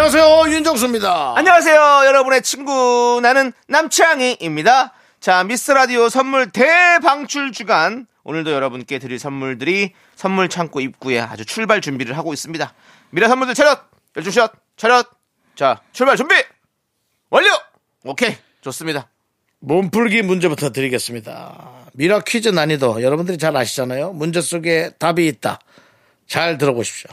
안녕하세요 윤정수입니다. 안녕하세요, 여러분의 친구 나는 남창희입니다. 자, 미스 라디오 선물 대방출 주간 오늘도 여러분께 드릴 선물들이 선물 창고 입구에 아주 출발 준비를 하고 있습니다. 미라 선물들 차렷, 열중샷, 차렷. 자, 출발 준비 완료. 오케이, 좋습니다. 몸풀기 문제부터 드리겠습니다. 미라 퀴즈 난이도 여러분들이 잘 아시잖아요. 문제 속에 답이 있다. 잘 들어보십시오.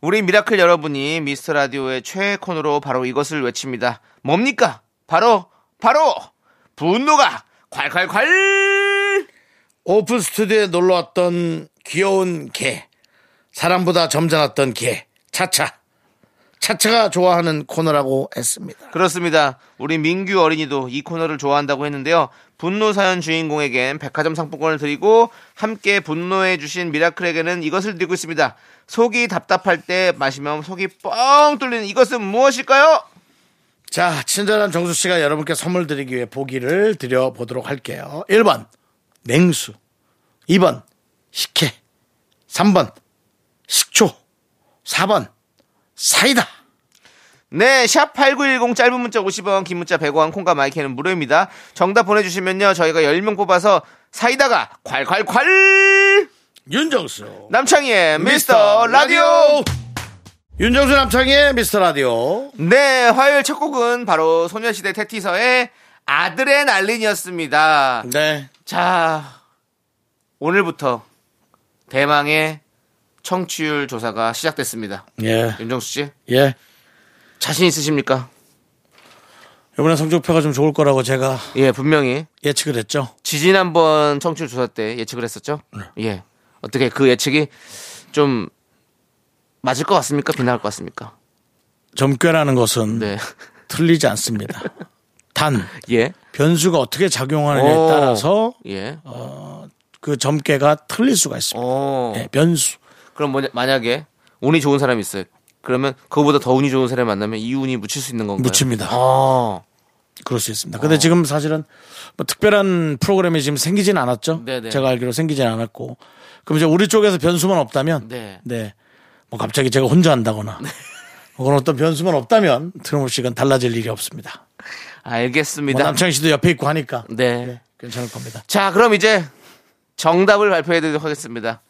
우리 미라클 여러분이 미스터 라디오의 최애 코너로 바로 이것을 외칩니다. 뭡니까? 바로 바로 분노가 콸콸콸! 오픈 스튜디오에 놀러 왔던 귀여운 개. 사람보다 점잖았던 개. 차차. 차차가 좋아하는 코너라고 했습니다. 그렇습니다. 우리 민규 어린이도 이 코너를 좋아한다고 했는데요. 분노 사연 주인공에겐 백화점 상품권을 드리고 함께 분노해 주신 미라클에게는 이것을 드리고 있습니다. 속이 답답할 때 마시면 속이 뻥 뚫리는 이것은 무엇일까요? 자, 친절한 정수 씨가 여러분께 선물 드리기 위해 보기를 드려보도록 할게요. 1번, 냉수. 2번, 식혜. 3번, 식초. 4번, 사이다. 네, 샵 8910 짧은 문자 50원, 긴 문자 100원, 콩과 마이크는 무료입니다. 정답 보내주시면요, 저희가 10명 뽑아서 사이다가 콸콸콸! 윤정수. 남창희의 미스터 라디오! 윤정수 남창의 미스터 라디오. 네, 화요일 첫 곡은 바로 소녀시대 테티서의 아들의 날린이었습니다. 네. 자, 오늘부터 대망의 청취율 조사가 시작됐습니다. 예. 윤정수 씨, 예. 자신 있으십니까? 이번에 성적표가 좀 좋을 거라고 제가 예, 분명히 예측을 했죠. 지지난번 청취율 조사 때 예측을 했었죠? 예. 어떻게 그 예측이 좀 맞을 것 같습니까? 비나갈 것 같습니까? 점괘라는 것은 네. 틀리지 않습니다. 단 예. 변수가 어떻게 작용하느냐에 오. 따라서 예. 그 점괘가 틀릴 수가 있습니다. 어. 예, 변수. 그럼 뭐냐, 만약에 운이 좋은 사람이 있어요. 그러면 그거보다 더 운이 좋은 사람이 만나면 이 운이 묻힐 수 있는 건가요? 묻힙니다. 아. 그럴 수 있습니다. 근데 지금 사실은 뭐 특별한 프로그램이 지금 생기진 않았죠. 네네. 제가 알기로 생기진 않았고. 그럼 이제 우리 쪽에서 변수만 없다면 네. 네. 뭐 갑자기 제가 혼자 한다거나 그런 어떤 변수만 없다면 트럼프 씨가 달라질 일이 없습니다. 뭐 알겠습니다. 남창희 씨도 옆에 있고 하니까 네. 네, 괜찮을 겁니다. 자, 그럼 이제 정답을 발표해 드리도록 하겠습니다.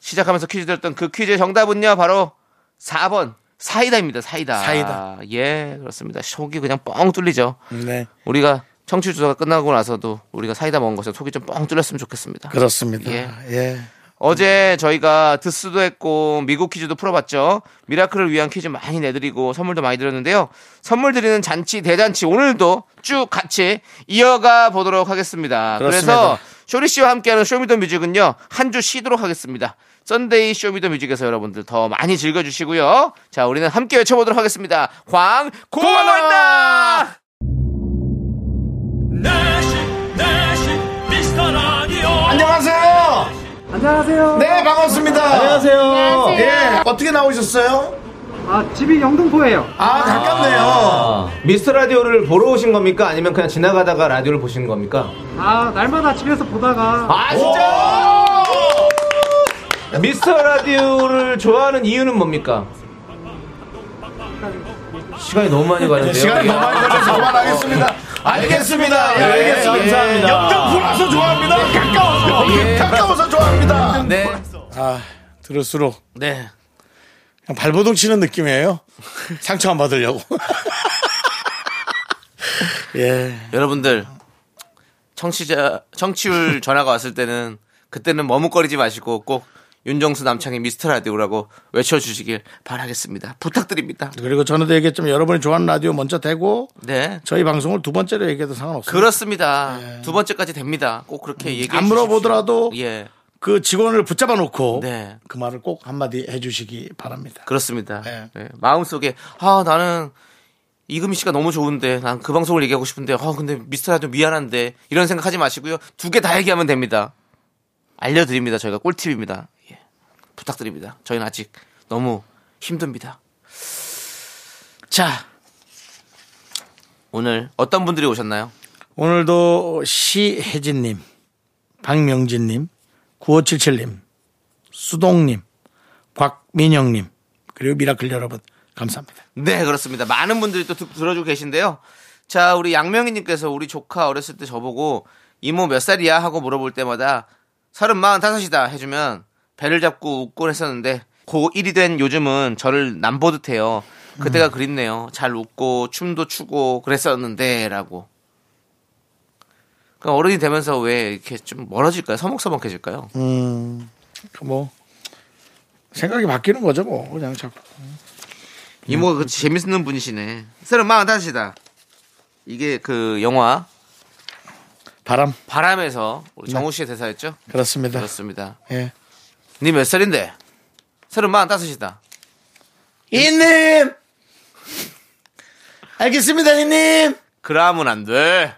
시작하면서 퀴즈 드렸던 그 퀴즈의 정답은요, 바로 4번. 사이다입니다, 사이다. 사이다. 예, 그렇습니다. 속이 그냥 뻥 뚫리죠. 네. 우리가 청취 조사가 끝나고 나서도 우리가 사이다 먹은 것에 속이 좀 뻥 뚫렸으면 좋겠습니다. 그렇습니다. 예. 예. 어제 저희가 드스도 했고 미국 퀴즈도 풀어봤죠. 미라클을 위한 퀴즈 많이 내드리고 선물도 많이 드렸는데요. 선물 드리는 잔치 대잔치 오늘도 쭉 같이 이어가 보도록 하겠습니다. 그래서 그렇습니다. 쇼리 씨와 함께하는 쇼미더뮤직은요 한 주 쉬도록 하겠습니다. 썬데이 쇼미더뮤직에서 여러분들 더 많이 즐겨주시고요. 자, 우리는 함께 외쳐보도록 하겠습니다. 광고 만다. 안녕하세요. 안녕하세요. 네, 반갑습니다. 안녕하세요. 예. 어떻게 나오셨어요? 아, 집이 영등포예요. 아, 가깝네요. 미스터 라디오를 보러 오신 겁니까? 아니면 그냥 지나가다가 라디오를 보시는 겁니까? 아, 날마다 집에서 보다가 아 진짜 미스터 라디오를 좋아하는 이유는 뭡니까? 시간이 너무 많이 가는데요. 네, 시간이 너무 많이 걸려서 그만하겠습니다. 알겠습니다. 예, 알겠습니다. 감사합니다. 영등포라서 좋아합니다. 가까워서. 예. 가까워서 좋아합니다. 네, 아, 들을수록 네. 그냥 발버둥 치는 느낌이에요. 상처 안 받으려고. 예. 여러분들 청취자 청취율 전화가 왔을 때는 그때는 머뭇거리지 마시고 꼭 윤정수 남창의 미스터 라디오라고 외쳐주시길 바라겠습니다. 부탁드립니다. 그리고 전에도 얘기했지만 여러분이 좋아하는 라디오 먼저 대고 네. 저희 방송을 두 번째로 얘기해도 상관없어요. 그렇습니다. 두 번째까지 됩니다. 꼭 그렇게 얘기해 안. 물어보더라도 예. 그 직원을 붙잡아 놓고 네. 그 말을 꼭 한마디 해주시기 바랍니다. 그렇습니다. 네. 네. 마음속에 아 나는 이금희 씨가 너무 좋은데 난 그 방송을 얘기하고 싶은데 어 근데 미스터라도 미안한데 이런 생각하지 마시고요. 두 개 다 얘기하면 됩니다. 알려드립니다. 저희가 꿀팁입니다. 예. 부탁드립니다. 저희는 아직 너무 힘듭니다. 자, 오늘 어떤 분들이 오셨나요? 오늘도 시혜진님, 박명진님, 9577님, 수동님, 곽민영님, 그리고 미라클 여러분, 감사합니다. 네, 그렇습니다. 많은 분들이 또 듣- 들어주고 계신데요. 자, 우리 양명희님께서 우리 조카 어렸을 때 저보고 이모 몇 살이야? 하고 물어볼 때마다 서른 마흔 다섯이다 해주면 배를 잡고 웃곤 했었는데 고1이 된 요즘은 저를 남보듯 해요. 그때가 그립네요. 잘 웃고 춤도 추고 그랬었는데 라고. 그러니까 어른이 되면서 왜 이렇게 좀 멀어질까요? 서먹서먹해질까요? 음, 그 뭐, 생각이 바뀌는 거죠, 뭐. 그냥 자꾸. 이모가 그 재밌는 분이시네. 서른 마흔 다섯이다. 이게 그 영화 바람. 바람에서 우리 정우 씨의 대사였죠? 그렇습니다. 그렇습니다. 예. 니 몇 살인데? 서른 마흔 다섯이다. 이님! 알겠습니다, 이님! 그러면 안 돼.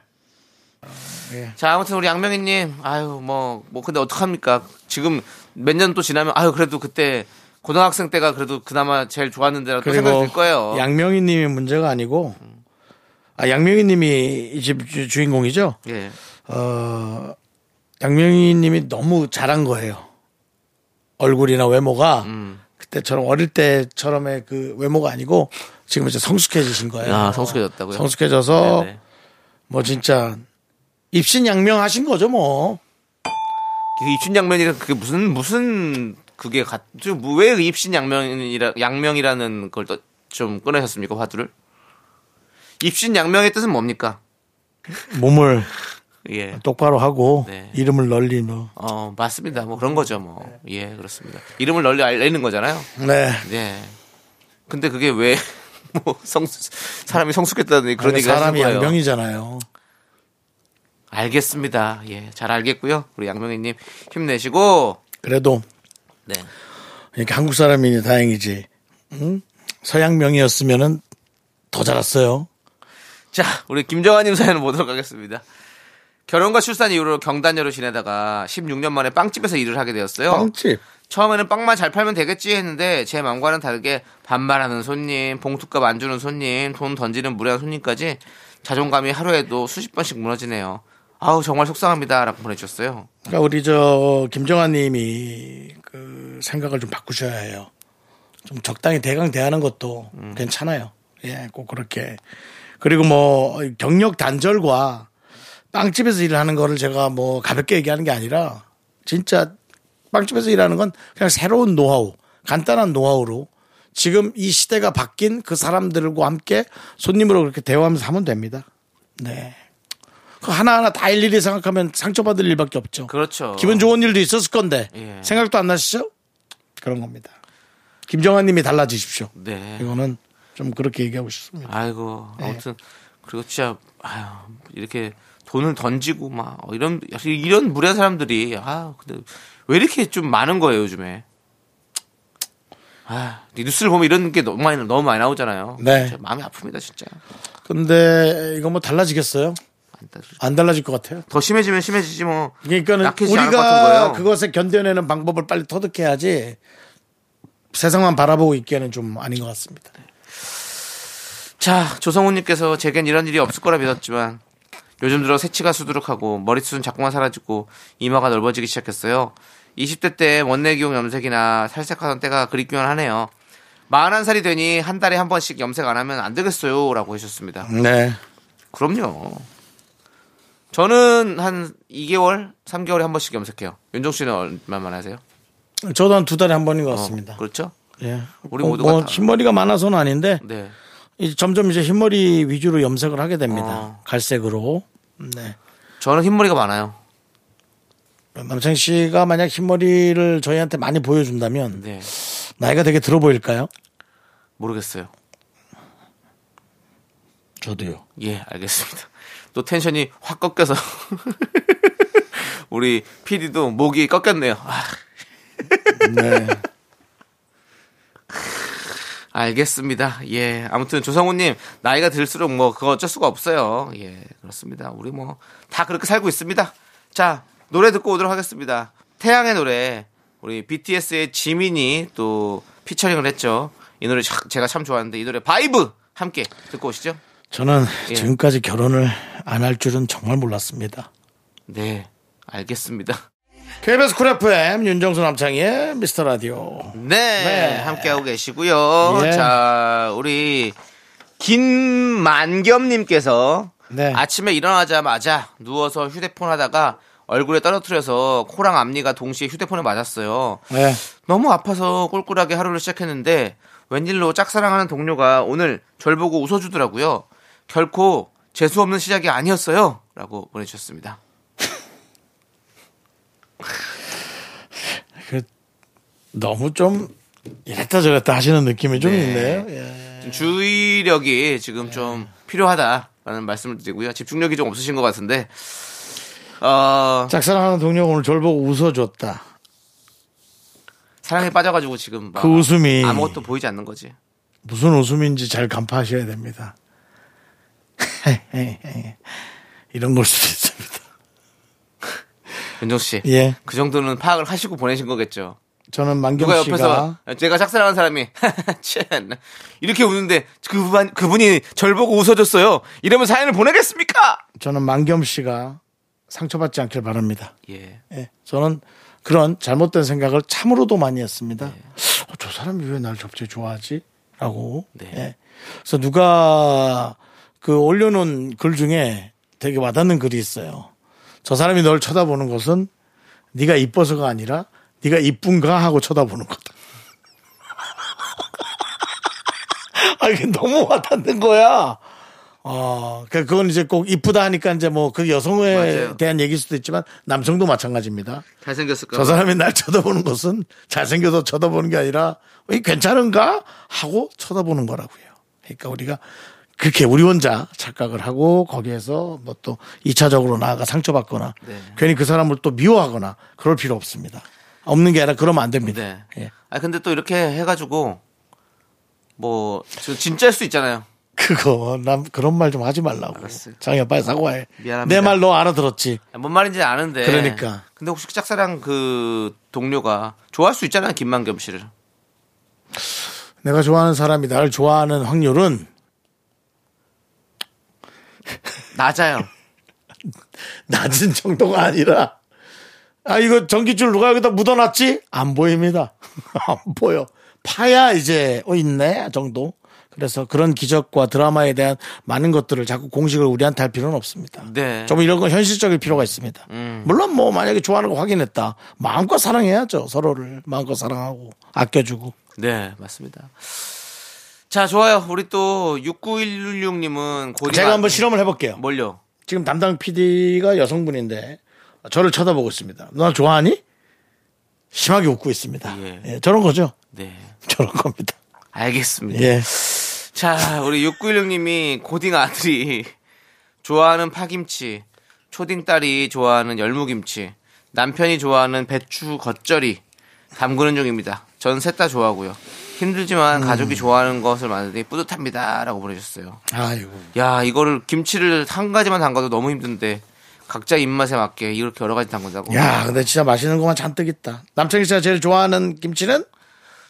예. 자, 아무튼 우리 양명희님, 아유, 뭐, 뭐, 근데 어떡합니까? 지금 몇 년 또 지나면, 아유, 그래도 그때 고등학생 때가 그래도 그나마 제일 좋았는데라고 또 생각이 들 거예요. 양명희 님이 문제가 아니고, 아, 양명희 님이 이 집 주인공이죠? 예. 어, 양명희 님이 너무 잘한 거예요. 얼굴이나 외모가 음. 그때처럼 어릴 때처럼의 그 외모가 아니고 지금 이제 성숙해지신 거예요. 아, 성숙해졌다고요? 성숙해져서 네네. 뭐 진짜 입신양명하신 거죠, 뭐. 그 입신양면이라 그게 무슨, 무슨, 그게 같, 왜 입신양면이라, 양명이라는 걸또좀 꺼내셨습니까, 화두를? 입신양명의 뜻은 뭡니까? 몸을 예. 똑바로 하고 네. 이름을 널리 뭐. 어, 맞습니다. 뭐 그런 거죠, 뭐. 예, 그렇습니다. 이름을 널리 알리는 거잖아요. 네. 네. 근데 그게 왜, 뭐, 성수, 사람이 성숙했다더니 그런 얘기 하시는 사람이 거예요. 양명이잖아요. 알겠습니다. 예, 잘 알겠고요. 우리 양명희님 힘내시고, 그래도 네. 이렇게 한국 사람이니 다행이지. 응? 서양명이었으면은 더 잘했어요. 자, 우리 김정아님 사연을 보도록 하겠습니다. 결혼과 출산 이후로 경단녀로 지내다가 16년 만에 빵집에서 일을 하게 되었어요. 빵집. 처음에는 빵만 잘 팔면 되겠지 했는데 제 마음과는 다르게 반말하는 손님, 봉투값 안 주는 손님, 돈 던지는 무례한 손님까지 자존감이 하루에도 수십 번씩 무너지네요. 아우 정말 속상합니다라고 보내주셨어요. 그러니까 우리 저 김정아 님이 그 생각을 좀 바꾸셔야 해요. 좀 적당히 대강 대하는 것도 괜찮아요. 예, 꼭 그렇게. 그리고 뭐 경력 단절과 빵집에서 일하는 거를 제가 뭐 가볍게 얘기하는 게 아니라 진짜 빵집에서 일하는 건 그냥 새로운 노하우, 간단한 노하우로 지금 이 시대가 바뀐 그 사람들과 함께 손님으로 그렇게 대화하면서 하면 됩니다. 네. 그 하나하나 다 일일이 생각하면 상처받을 일밖에 없죠. 그렇죠. 기분 좋은 일도 있었을 건데 예. 생각도 안 나시죠? 그런 겁니다. 김정환 님이 달라지십시오. 네. 이거는 좀 그렇게 얘기하고 싶습니다. 아이고 네. 아무튼 그리고 진짜 아유 이렇게 돈을 던지고 막 어, 이런 이런 무례한 사람들이 아 근데 왜 이렇게 좀 많은 거예요 요즘에. 아 뉴스를 보면 이런 게 너무 많이 너무 많이 나오잖아요. 네. 마음이 아픕니다 진짜. 근데 이거 뭐 달라지겠어요? 안 따르- 안 달라질 것 같아요. 더 심해지면 심해지지 뭐. 그러니까는 우리가. 그것에 견뎌내는 방법을 빨리 터득해야지 세상만 바라보고 있기에는 좀 아닌 것 같습니다. 자, 조성훈님께서 제겐 이런 일이 없을 거라 믿었지만 요즘 들어 새치가 수두룩하고 머리숱은 자꾸만 사라지고 이마가 넓어지기 시작했어요. 20대 때 원내기용 염색이나 탈색하던 때가 그립기만 하네요. 41살이 되니 한 달에 한 번씩 염색 안 하면 안 되겠어요. 라고 하셨습니다. 네. 그럼요. 저는 한 2개월, 3개월에 한 번씩 염색해요. 윤종 씨는 얼마만 하세요? 저도 한 두 달에 한 번인 것 같습니다. 그렇죠? 예. 우리 뭐, 모두가 뭐 다- 흰머리가 많아서는 아닌데 네. 이제 점점 이제 흰머리 위주로 염색을 하게 됩니다. 어. 갈색으로. 네. 저는 흰머리가 많아요. 남창 씨가 만약 흰머리를 저희한테 많이 보여준다면 네. 나이가 되게 들어 보일까요? 모르겠어요. 저도요. 예, 알겠습니다. 또 텐션이 확 꺾여서 우리 PD도 목이 꺾였네요. 아, 네. 알겠습니다. 예. 아무튼 조성우님, 나이가 들수록 뭐, 그거 어쩔 수가 없어요. 예. 그렇습니다. 우리 뭐, 다 그렇게 살고 있습니다. 자, 노래 듣고 오도록 하겠습니다. 태양의 노래, 우리 BTS의 지민이 또 피처링을 했죠. 이 노래 참- 제가 참 좋아하는데 이 노래 Vibe 함께 듣고 오시죠. 저는 예. 지금까지 결혼을 안 할 줄은 정말 몰랐습니다. 네. 알겠습니다. KBS 쿨 FM 윤정수 남창희의 미스터 라디오. 네, 네. 함께하고 계시고요. 예. 자, 우리 김만겸님께서 네. 아침에 일어나자마자 누워서 휴대폰 하다가 얼굴에 떨어뜨려서 코랑 앞니가 동시에 휴대폰에 맞았어요. 네. 너무 아파서 꿀꿀하게 하루를 시작했는데 웬일로 짝사랑하는 동료가 오늘 절 보고 웃어주더라고요. 결코 재수 없는 시작이 아니었어요. 라고 보내주셨습니다. 그 너무 좀 이랬다 저랬다 하시는 느낌이 좀 네. 있네요. 예. 좀 주의력이 지금 좀 필요하다라는 말씀을 드리고요. 집중력이 좀 없으신 것 같은데, 어, 짝사랑하는 동료가 오늘 저를 보고 웃어줬다. 사랑에 빠져가지고 지금 막 그 웃음이 아무것도 보이지 않는 거지. 무슨 웃음인지 잘 간파하셔야 됩니다. 이런 걸 수도 있습니다. 윤정 씨. 예. 그 정도는 파악을 하시고 보내신 거겠죠. 저는 만경 누가 씨가 옆에서 제가 짝사랑하는 사람이 참, 이렇게 웃는데 그분 그분이 절 보고 웃어줬어요. 이러면 사연을 보내겠습니까? 저는 만겸 씨가 상처받지 않길 바랍니다. 예. 예. 저는 그런 잘못된 생각을 참으로도 많이 했습니다. 네. 어, 저 사람이 왜날 갑자기 좋아하지? 라고. 네. 예. 그래서 누가 그 올려놓은 글 중에 되게 와닿는 글이 있어요. 저 사람이 널 쳐다보는 것은 네가 이뻐서가 아니라 네가 이쁜가 하고 쳐다보는 거다. 아, 이게 너무 와닿는 거야. 어, 그- 그건 이제 꼭 이쁘다 하니까 이제 뭐 그 여성에 맞아요. 대한 얘기일 수도 있지만 남성도 마찬가지입니다. 잘생겼을까? 저 사람이 날 쳐다보는 것은 잘생겨서 쳐다보는 게 아니라 이 괜찮은가 하고 쳐다보는 거라고요. 그러니까 우리가 그렇게 우리 혼자 착각을 하고 거기에서 뭐 또 2차적으로 나아가 상처받거나 네. 괜히 그 사람을 또 미워하거나 그럴 필요 없습니다. 없는 게 아니라 그러면 안 됩니다. 네. 예. 아 근데 또 이렇게 해가지고 뭐저 진짜일 수 있잖아요. 그거 난 그런 말 좀 하지 말라고. 알았어요. 장이야 빨리 사과해. 미안합니다. 내 말 너 알아들었지. 뭔 말인지 아는데. 그러니까. 근데 혹시 짝사랑 그 동료가 좋아할 수 있잖아요, 김만겸 씨를. 내가 좋아하는 사람이 나를 좋아하는 확률은 낮아요. 낮은 정도가 아니라 아 이거 전기줄 누가 여기다 묻어놨지? 안 보입니다. 안 보여. 파야 이제 어 있네 정도. 그래서 그런 기적과 드라마에 대한 많은 것들을 자꾸 공식을 우리한테 할 필요는 없습니다. 네. 좀 이런 건 현실적일 필요가 있습니다. 물론 뭐 만약에 좋아하는 거 확인했다. 마음껏 사랑해야죠. 서로를 마음껏 사랑하고 아껴주고. 네, 맞습니다. 자, 좋아요. 우리 또 6916님은 고딩 제가 아- 한번 실험을 해볼게요. 뭘요? 지금 담당 PD가 여성분인데 저를 쳐다보고 있습니다. 너 좋아하니? 심하게 웃고 있습니다. 예. 예, 저런 거죠. 네. 저런 겁니다. 알겠습니다. 예. 자, 우리 6916님이 고딩 아들이 좋아하는 파김치, 초딩 딸이 좋아하는 열무김치, 남편이 좋아하는 배추 겉절이 담그는 중입니다. 전 셋 다 좋아하고요. 힘들지만 음. 가족이 좋아하는 것을 만드니 뿌듯합니다. 라고 보내주셨어요. 아이고. 야, 이거를 김치를 한 가지만 담가도 너무 힘든데 각자 입맛에 맞게 이렇게 여러 가지 담근다고. 야, 근데 진짜 맛있는 것만 잔뜩 있다. 남창희 씨가 제일 좋아하는 김치는?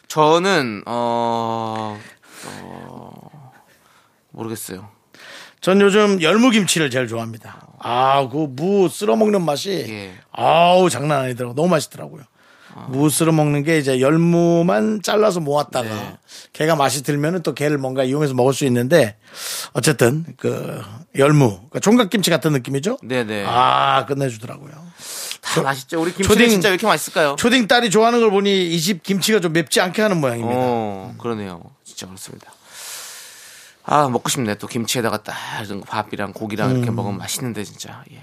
저는 어, 어 모르겠어요. 전 요즘 열무김치를 제일 좋아합니다. 아, 그 무 쓸어 먹는 맛이 예. 아우 장난 아니더라고. 너무 맛있더라고요. 무 쓸어 먹는 게 이제 열무만 잘라서 모았다가 네. 걔가 맛이 들면은 또 걔를 뭔가 이용해서 먹을 수 있는데 어쨌든 그 열무, 그러니까 총각김치 같은 느낌이죠. 네네. 아 끝내주더라고요. 다 맛있죠. 우리 김치는 초딩- 진짜 왜 이렇게 맛있을까요? 초딩 딸이 좋아하는 걸 보니 이 집 김치가 좀 맵지 않게 하는 모양입니다. 어, 그러네요. 진짜 그렇습니다. 아, 먹고 싶네. 또 김치에다가 딱 이런 거 밥이랑 고기랑 음. 이렇게 먹으면 맛있는데 진짜. 예.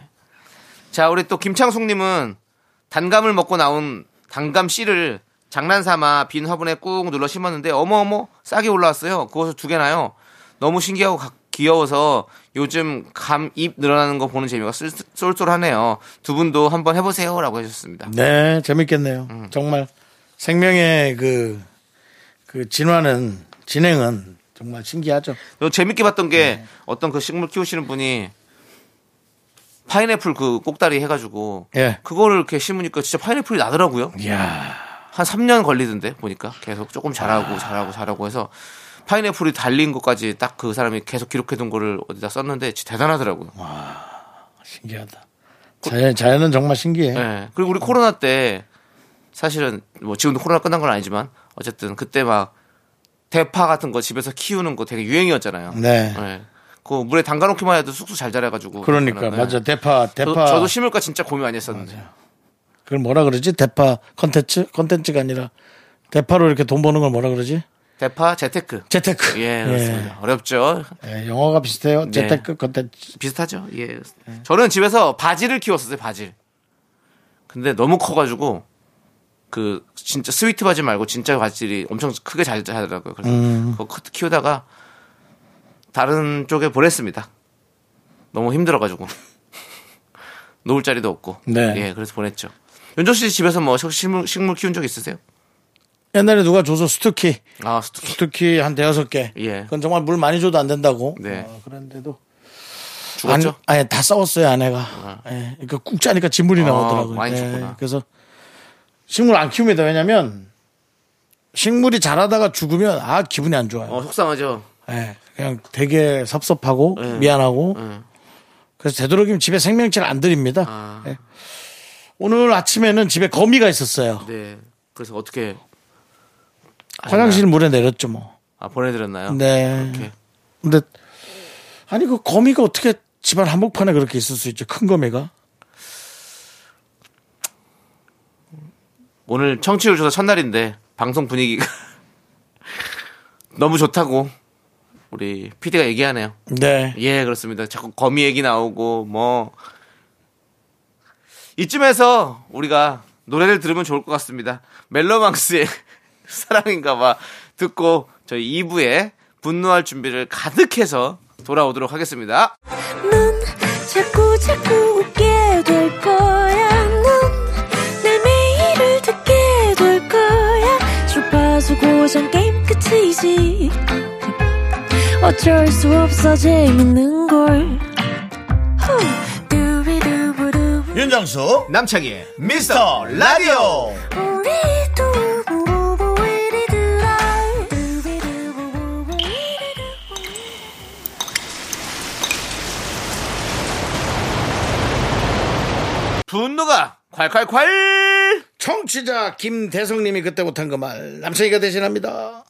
자, 우리 또 김창숙 님은 단감을 먹고 나온 단감 씨를 장난삼아 빈 화분에 꾹 눌러 심었는데 어머어머 싹이 올라왔어요. 그것을 두 개나요. 너무 신기하고 가- 귀여워서 요즘 감잎 늘어나는 거 보는 재미가 쏠- 쏠쏠하네요. 두 분도 한번 해보세요라고 해주셨습니다. 네, 재밌겠네요. 음. 정말 생명의 그, 그 진화는 진행은 정말 신기하죠. 또 재밌게 봤던 게 네. 어떤 그 식물 키우시는 분이 파인애플 그 꼭다리 해가지고 예. 그거를 이렇게 심으니까 진짜 파인애플이 나더라고요. 이야. 한 3년 걸리던데 보니까 계속 조금 아. 자라고 자라고 자라고 해서 파인애플이 달린 것까지 딱 그 사람이 계속 기록해둔 거를 어디다 썼는데 진짜 대단하더라고요. 신기하다. 자연, 자연은 정말 신기해. 예. 그리고 우리 코로나 때 사실은 뭐 지금도 코로나 끝난 건 아니지만 어쨌든 그때 막 대파 같은 거 집에서 키우는 거 되게 유행이었잖아요. 네. 예. 그 물에 담가 놓기만 해도 쑥쑥 잘 자라가지고. 그러니까 예. 맞아 대파 대파 저도, 저도 심을까 진짜 고민 많이 했었는데. 그걸 뭐라 그러지 대파 컨텐츠 컨텐츠가 아니라 대파로 이렇게 돈 버는 걸 뭐라 그러지 대파 재테크. 재테크 예, 그렇습니다. 어렵죠. 예, 영어가 비슷해요 네. 재테크 컨텐츠 비슷하죠. 예. 저는 집에서 바질을 키웠었어요, 바질. 근데 너무 커가지고 그 진짜 스위트 바질 말고 진짜 바질이 엄청 크게 잘 자라더라고요. 그래서 그거 크- 키우다가 다른 쪽에 보냈습니다. 너무 힘들어가지고 놓을 자리도 없고. 네. 예, 그래서 보냈죠. 윤정 씨 집에서 뭐 식물, 식물 키운 적 있으세요? 옛날에 누가 줘서 스투키 아, 스투키. 스투키 한 대여섯 개 예. 그건 정말 물 많이 줘도 안 된다고 네. 어, 그런데도 죽었죠? 아니, 아니, 다 썩었어요 안에가 예, 그러니까 꾹 짜니까 진물이 아, 나오더라고요 많이 예, 줬구나. 그래서 식물 안 키웁니다 왜냐면 식물이 자라다가 죽으면 아 기분이 안 좋아요 어, 속상하죠. 예, 그냥 되게 섭섭하고 네. 미안하고 네. 그래서 되도록이면 집에 생명체를 안 드립니다. 아. 예. 오늘 아침에는 집에 거미가 있었어요. 네. 그래서 어떻게 화장실 물에 내렸죠 뭐. 아, 보내드렸나요? 네. 이렇게. 근데 아니 그 거미가 어떻게 집안 한복판에 그렇게 있을 수 있죠? 큰 거미가. 오늘 청취율 조사 첫날인데 방송 분위기가 너무 좋다고 우리 PD가 얘기하네요. 네. 예, 그렇습니다. 자꾸 거미 얘기 나오고 뭐 이쯤에서 우리가 노래를 들으면 좋을 것 같습니다. 멜로망스의 사랑인가봐 듣고 저희 2부에 분노할 준비를 가득해서 돌아오도록 하겠습니다. 넌 자꾸 자꾸 웃게 될 거야. 넌내 매일을 듣게 될 거야. 주파수 고정 게임 끝이지. 어쩔 수 없어 재밌는 걸. 윤정수 남창희의 미스터 라디오. 분노가 콸콸콸! 청취자 김대성님이 그때 못한 그 말 남창이가 대신합니다.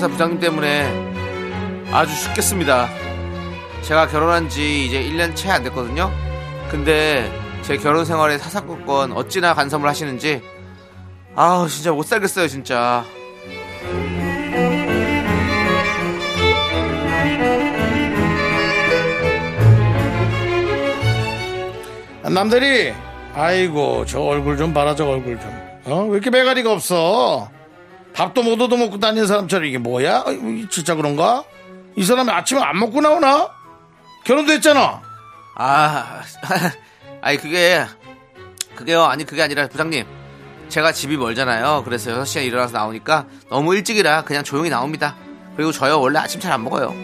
회사 부장님 때문에 아주 죽겠습니다. 제가 결혼한 지 이제 1년 채 안 됐거든요. 근데 제 결혼 생활에 사사건건 어찌나 간섭을 하시는지 아우 진짜 못 살겠어요 진짜. 남들이 아이고 저 얼굴 좀 봐라 저 얼굴 좀 어 왜 이렇게 매가리가 없어 밥도 못 얻어 먹고 다니는 사람처럼 이게 뭐야 어이, 진짜 그런가 이 사람이 아침에 안 먹고 나오나 결혼도 했잖아 아, 아니 그게 그게요. 아니 그게 아니라 부장님. 제가 집이 멀잖아요. 그래서 6시에 일어나서 나오니까 너무 일찍이라 그냥 조용히 나옵니다. 그리고 저요 원래 아침 잘 안 먹어요.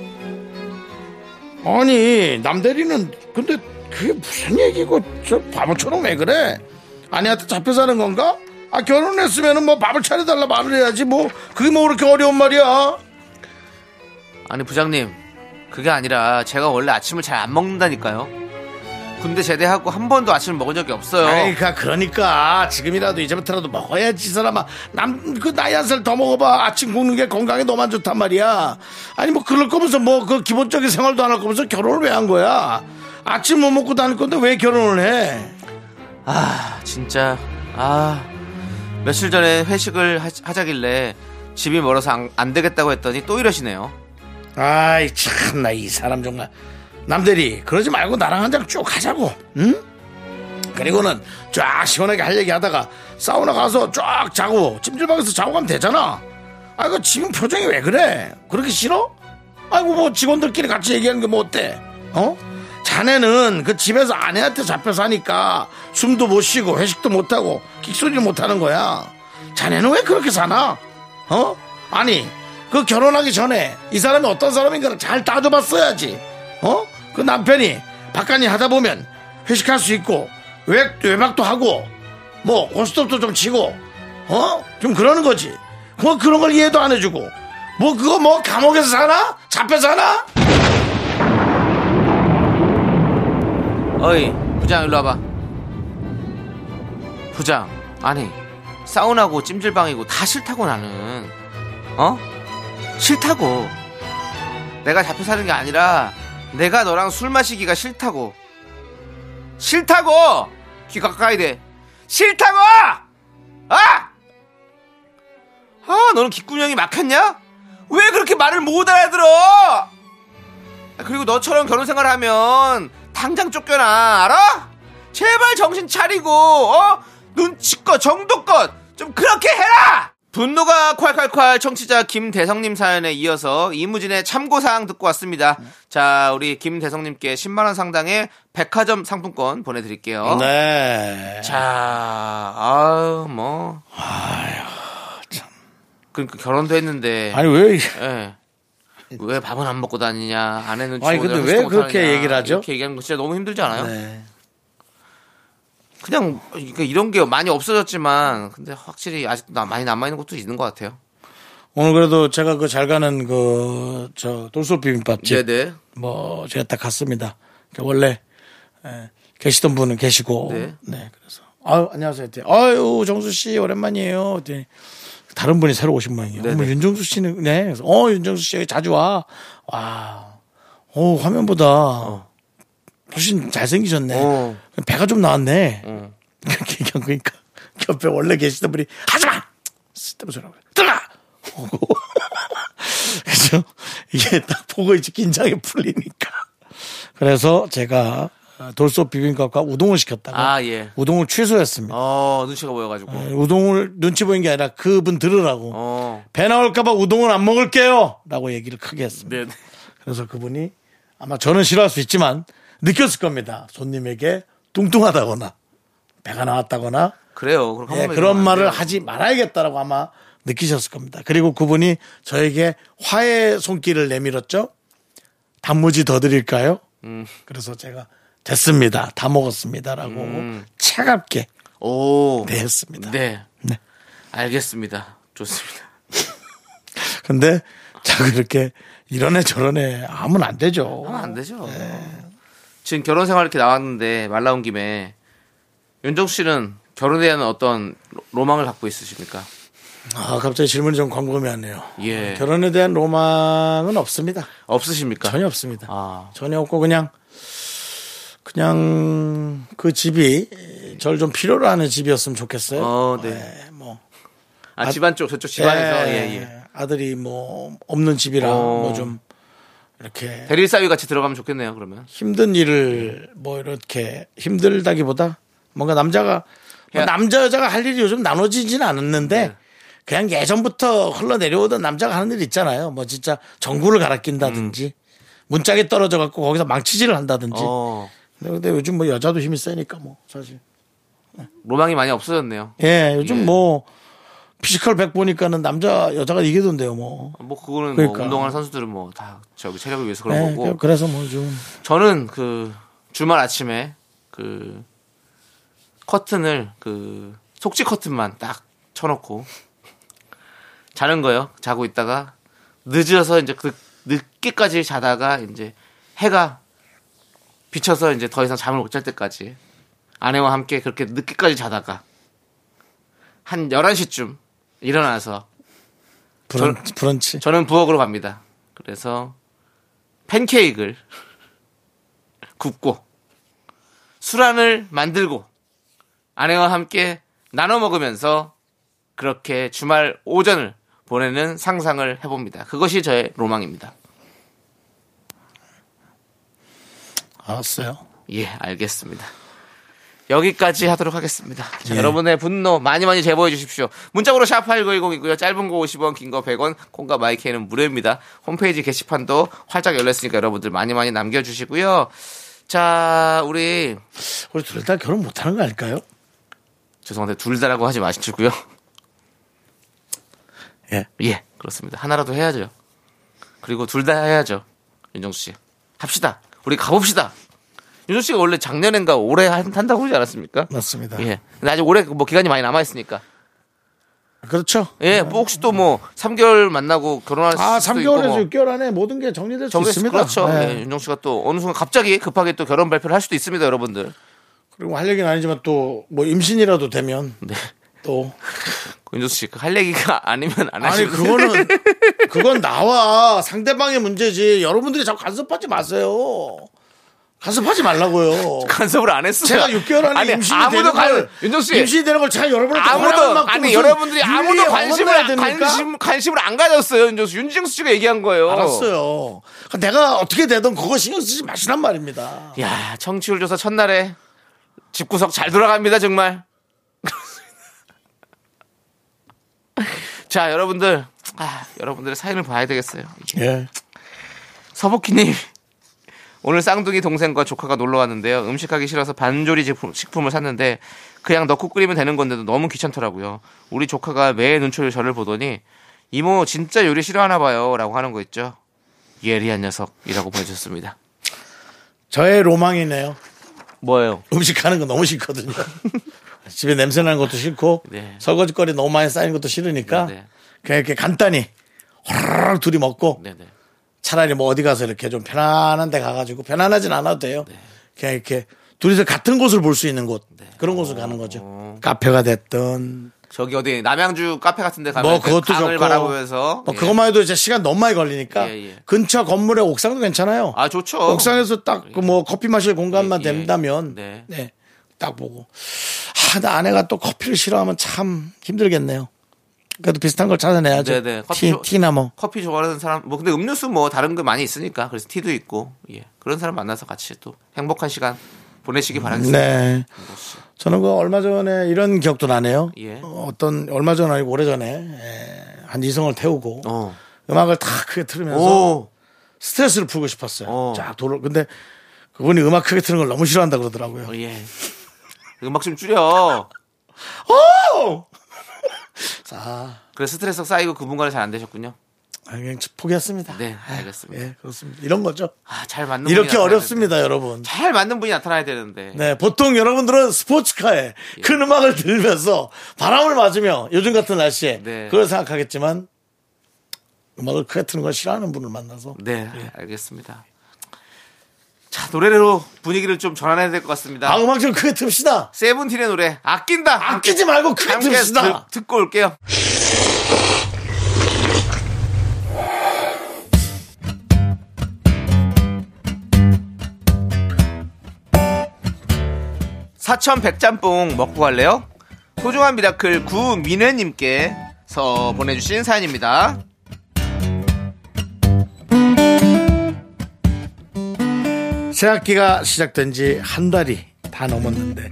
아니 남대리는 근데 그게 무슨 얘기고 저 바보처럼 왜 그래 아내한테 잡혀 사는 건가 아 결혼했으면은 뭐 밥을 차려달라 말을 해야지. 뭐 그게 뭐 그렇게 어려운 말이야? 아니 부장님. 그게 아니라 제가 원래 아침을 잘 안 먹는다니까요. 군대 제대하고 한 번도 아침을 먹은 적이 없어요. 그러니까 그러니까 지금이라도 이제부터라도 먹어야지 이 사람아. 남 그 나이 한 살 더 먹어봐. 아침 굶는 게 건강에 안 좋단 말이야. 아니 뭐 그럴 거면서 뭐 그 기본적인 생활도 안 할 거면서 결혼을 왜 한 거야? 아침 못 먹고 다닐 건데 왜 결혼을 해? 아 진짜. 아 며칠 전에 회식을 하, 하자길래 집이 멀어서 안, 안 되겠다고 했더니 또 이러시네요. 아이 참 나 이 사람 정말 남들이 그러지 말고 나랑 한장쭉 하자고 응? 그리고는 쫙 시원하게 할 얘기 하다가 사우나 가서 쫙 자고 찜질방에서 자고 가면 되잖아 아 이거 지금 표정이 왜 그래 그렇게 싫어? 아이고 뭐 직원들끼리 같이 얘기하는 게 뭐 어때? 어? 자네는 그 집에서 아내한테 잡혀 사니까 숨도 못 쉬고 회식도 못 하고 끽소리를 못 하는 거야. 자네는 왜 그렇게 사나? 어? 아니 그 결혼하기 전에 이 사람이 어떤 사람인가를 잘 따져봤어야지. 어? 그 남편이 바깥일 하다 보면 회식할 수 있고 외, 외박도 하고 뭐 고스톱도 좀 치고 어? 좀 그러는 거지. 뭐 그런 걸 이해도 안 해주고 뭐 그거 뭐 감옥에서 사나? 잡혀 사나? 어이 부장 일로 와봐. 부장 아니 사우나고 찜질방이고 다 싫다고 나는. 어? 싫다고. 내가 잡혀 사는 게 아니라 내가 너랑 술 마시기가 싫다고. 싫다고! 귀 가까이 대. 싫다고! 아! 아 너는 귓구녕이 막혔냐? 왜 그렇게 말을 못 알아들어? 아, 그리고 너처럼 결혼 생활하면 당장 쫓겨나. 알아? 제발 정신 차리고 어? 눈치껏 정도껏 좀 그렇게 해라! 분노가 콸콸콸 청취자 김대성님 사연에 이어서 이무진의 참고사항 듣고 왔습니다. 자 우리 김대성님께 10만원 상당의 백화점 상품권 보내드릴게요. 네. 자 아유 뭐. 그러니까 결혼도 했는데. 아니 왜 예. 왜 밥은 안 먹고 다니냐 아내는 아니, 근데 왜 그렇게 얘기를 하죠? 이렇게 얘기하는 거 진짜 너무 힘들지 않아요? 네. 그냥 그러니까 이런 게 많이 없어졌지만 근데 확실히 아직도 나- 많이 남아 있는 것도 있는 것 같아요. 오늘 그래도 제가 그 잘 가는 그 저 돌솥 비빔밥집 네네. 뭐 제가 딱 갔습니다. 그 원래 에, 계시던 분은 계시고 네. 네, 그래서 아유 안녕하세요. 아유 정수 씨 오랜만이에요. 다른 분이 새로 오신 모양이에요. 네네. 어머, 윤정수 씨는 네. 그래서 어 윤정수 씨 여기 자주 와. 와. 어 화면보다 훨씬 잘생기셨네. 어. 배가 좀 나왔네. 어. 그렇게 얘기한 거니까 옆에 원래 계시던 분이 하지마 쓸데없는 소리 하고 들어가 그래서 이게 딱 보고 이제 긴장이 풀리니까 그래서 제가 돌솥 비빔밥과 우동을 시켰다가 아 예. 우동을 취소했습니다 어 눈치가 보여가지고. 우동을 눈치 보인 게 아니라 그분 들으라고 어. 배 나올까봐 우동을 안 먹을게요 라고 얘기를 크게 했습니다 네. 그래서 그분이 아마 저는 싫어할 수 있지만 느꼈을 겁니다 손님에게 뚱뚱하다거나 배가 나왔다거나 그래요. 예, 그런 말을 돼요. 하지 말아야겠다라고 아마 느끼셨을 겁니다. 그리고 그분이 저에게 화해 손길을 내밀었죠. 단무지 더 드릴까요? 음. 그래서 제가 됐습니다. 다 먹었습니다라고 음. 차갑게 오. 네, 했습니다. 네. 네. 알겠습니다. 좋습니다. 근데 자꾸 이렇게 이런 애 저런 애 하면 안 되죠. 하면 안 되죠. 네. 지금 결혼 생활 이렇게 나왔는데 말 나온 김에 윤정 씨는 결혼에 대한 어떤 로- 로망을 갖고 있으십니까? 아, 갑자기 질문이 좀 광범위하네요. 예. 결혼에 대한 로망은 없습니다. 없으십니까? 전혀 없습니다. 아. 전혀 없고 그냥 그냥 그 집이 저를 좀 필요로 하는 집이었으면 좋겠어요. 어, 네. 예, 뭐 아, 집안 쪽 저쪽 집안에서 예, 예, 예. 아들이 뭐 없는 집이라 어. 뭐좀 이렇게 대릴 사위 같이 들어가면 좋겠네요. 그러면 힘든 일을 뭐 이렇게 힘들다기보다 뭔가 남자가 뭐 남자 여자가 할 일이 요즘 나눠지지는 않았는데 네. 그냥 예전부터 흘러내려오던 남자가 하는 일 있잖아요. 뭐 진짜 전구를 갈아 낀다든지 문짝에 떨어져 갖고 거기서 망치질을 한다든지. 어, 근데, 근데 요즘 뭐 여자도 힘이 세니까 뭐 사실. 로망이 많이 없어졌네요. 예, 요즘 예. 뭐 피지컬 100 보니까는 남자 여자가 이기던데요, 뭐. 뭐 그거는 그러니까. 뭐 운동하는 선수들은 뭐 다 저기 체력을 위해서 그런 예, 거고. 그- 그래서 뭐 좀. 저는 그 주말 아침에 그 커튼을 그 속지 커튼만 딱 쳐놓고 자는 거예요. 자고 있다가 늦어서 이제 그 늦게까지 자다가 이제 해가 비쳐서 이제 더 이상 잠을 못 잘 때까지 아내와 함께 그렇게 늦게까지 자다가 한 11시쯤 일어나서 브런, 브런치. 저는 부엌으로 갑니다. 그래서 팬케이크를 굽고 술안을 만들고 아내와 함께 나눠 먹으면서 그렇게 주말 오전을 보내는 상상을 해봅니다. 그것이 저의 로망입니다. 알았어요. 예, 알겠습니다. 여기까지 하도록 하겠습니다. 자, 예. 여러분의 분노 많이 많이 제보해 주십시오. 문자번호 샵8910이고요. 짧은 거 50원, 긴 거 100원, 콩과 마이크는 무료입니다. 홈페이지 게시판도 활짝 열렸으니까 여러분들 많이 많이 남겨주시고요. 자, 우리 우리 둘 다 결혼 못하는 거 아닐까요? 죄송한데 둘 다라고 하지 마시고요. 예. 예, 그렇습니다. 하나라도 해야죠. 그리고 둘 다 해야죠. 윤정수 씨. 합시다. 우리 가봅시다. 윤정수 씨가 원래 작년엔가 올해 한- 한다고 그러지 않았습니까? 맞습니다. 예. 근데 아직 올해 뭐 기간이 많이 남아있으니까. 그렇죠. 예, 뭐 혹시 또 뭐 3개월 만나고 결혼할 아, 수도 3개월에서 있고 뭐 6개월 안에 모든 게 정리될 수 있습니다. 그렇죠. 네. 예, 윤정 씨가 또 어느 순간 갑자기 급하게 또 결혼 발표를 할 수도 있습니다, 여러분들. 그리고 할 얘기는 아니지만 또 뭐 임신이라도 되면 네. 또 윤정 씨, 그할 얘기가 아니면 안 아니 하시고 그거는 그건 나와 상대방의 문제지 여러분들이 자꾸 간섭하지 마세요. 간섭하지 말라고요. 간섭을 안 했어요. 제가 6개월 안에 아니, 임신이 아무도 되는 걸 관, 윤정 씨. 임신이 되는 걸 제가 여러분한테 아무도 받고 아니 무슨 여러분들이 아무도 윤리에 관심을 어긋나야 됩니까? 관심 관심을 안 가졌어요 윤정수 윤정수 씨가 얘기한 거예요. 알았어요. 내가 어떻게 되든 그거 신경 쓰지 마시란 말입니다. 야 청취율 조사 첫날에 집구석 잘 돌아갑니다 정말. 자 여러분들 아, 여러분들의 사연을 봐야 되겠어요. 이게. 예. 서복희님 오늘 쌍둥이 동생과 조카가 놀러 왔는데요. 음식하기 싫어서 반조리 제품, 식품을 샀는데 그냥 넣고 끓이면 되는 건데도 너무 귀찮더라고요. 우리 조카가 매의 눈초리 저를 보더니 이모 진짜 요리 싫어하나 봐요 라고 하는 거 있죠. 예리한 녀석이라고 보내주셨습니다. 저의 로망이네요. 뭐예요? 음식하는 거 너무 싫거든요. 집에 냄새 나는 것도 싫고 네. 설거지거리 너무 많이 쌓이는 것도 싫으니까 네, 네. 그냥 이렇게 간단히 호로록 둘이 먹고 네네. 차라리 뭐 어디 가서 이렇게 좀 편안한 데 가가지고 편안하진 않아도 돼요. 네. 그냥 이렇게 둘이서 같은 곳을 볼 수 있는 곳 그런 곳을 가는 어. 거죠. 카페가 됐든 저기 어디 남양주 카페 같은 데 가면 뭐그 그것도 강을 좋고 바라보면서 뭐 예. 그것만 해도 이제 시간 너무 많이 걸리니까 예, 예. 근처 건물의 옥상도 괜찮아요. 아 좋죠. 옥상에서 딱그뭐 커피 마실 공간만 예, 예. 된다면 네. 네. 딱 보고 아, 나 아내가 또 커피를 싫어하면 참 힘들겠네요. 그래도 비슷한 걸 찾아내야죠. 네, 네. 커피 티, 좋- 티나 뭐. 커피 좋아하는 사람 뭐 근데 음료수 뭐 다른 거 많이 있으니까 그래서 티도 있고 예 그런 사람 만나서 같이 또 행복한 시간 보내시기 바라겠습니다. 네. 저는 그 얼마 전에 이런 기억도 나네요. 예. 어, 어떤 얼마 전 아니고 오래 전에 예, 한 이성을 태우고 어. 음악을 다 크게 틀으면서 오. 스트레스를 풀고 싶었어요. 어. 쫙 도로 근데 그분이 음악 크게 트는 걸 너무 싫어한다 그러더라고요. 어, 예. 음악 좀 줄여. 자, 그래 스트레스 쌓이고 그 분간이 잘 안 되셨군요. 아, 그냥 포기했습니다. 네, 알겠습니다. 예, 그렇습니다. 이런 거죠. 아, 잘 맞는 이렇게 어렵습니다, 여러분. 잘 맞는 분이 나타나야 되는데. 네, 보통 여러분들은 스포츠카에 예. 큰 음악을 들으면서 바람을 맞으며 요즘 같은 날씨에 네. 그걸 생각하겠지만 음악을 크게 트는 걸 싫어하는 분을 만나서 네, 알겠습니다. 자, 노래로 분위기를 좀 전환해야 될 것 같습니다. 아, 음악 좀 크게 틉시다. 세븐틴의 노래 아낀다. 아끼지 말고 크게 틉시다. 듣, 듣고 올게요. 사천 백짬뽕 먹고 갈래요? 소중한 미라클 구민혜님께서 보내주신 사연입니다. 새 학기가 시작된 지 한 달이 다 넘었는데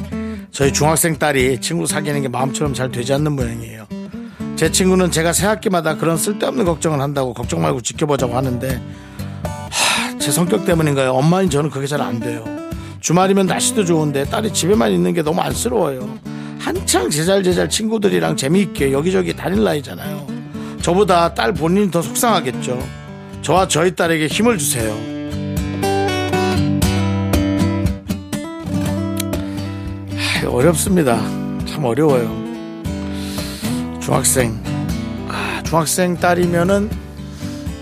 저희 중학생 딸이 친구 사귀는 게 마음처럼 잘 되지 않는 모양이에요. 제 친구는 제가 새 학기마다 그런 쓸데없는 걱정을 한다고 걱정 말고 지켜보자고 하는데 하, 제 성격 때문인가요? 엄마인 저는 그게 잘 안 돼요. 주말이면 날씨도 좋은데 딸이 집에만 있는 게 너무 안쓰러워요. 한창 제잘제잘 친구들이랑 재미있게 여기저기 다닐 나이잖아요. 저보다 딸 본인이 더 속상하겠죠. 저와 저희 딸에게 힘을 주세요. 어렵습니다. 참 어려워요. 중학생. 아, 중학생 딸이면은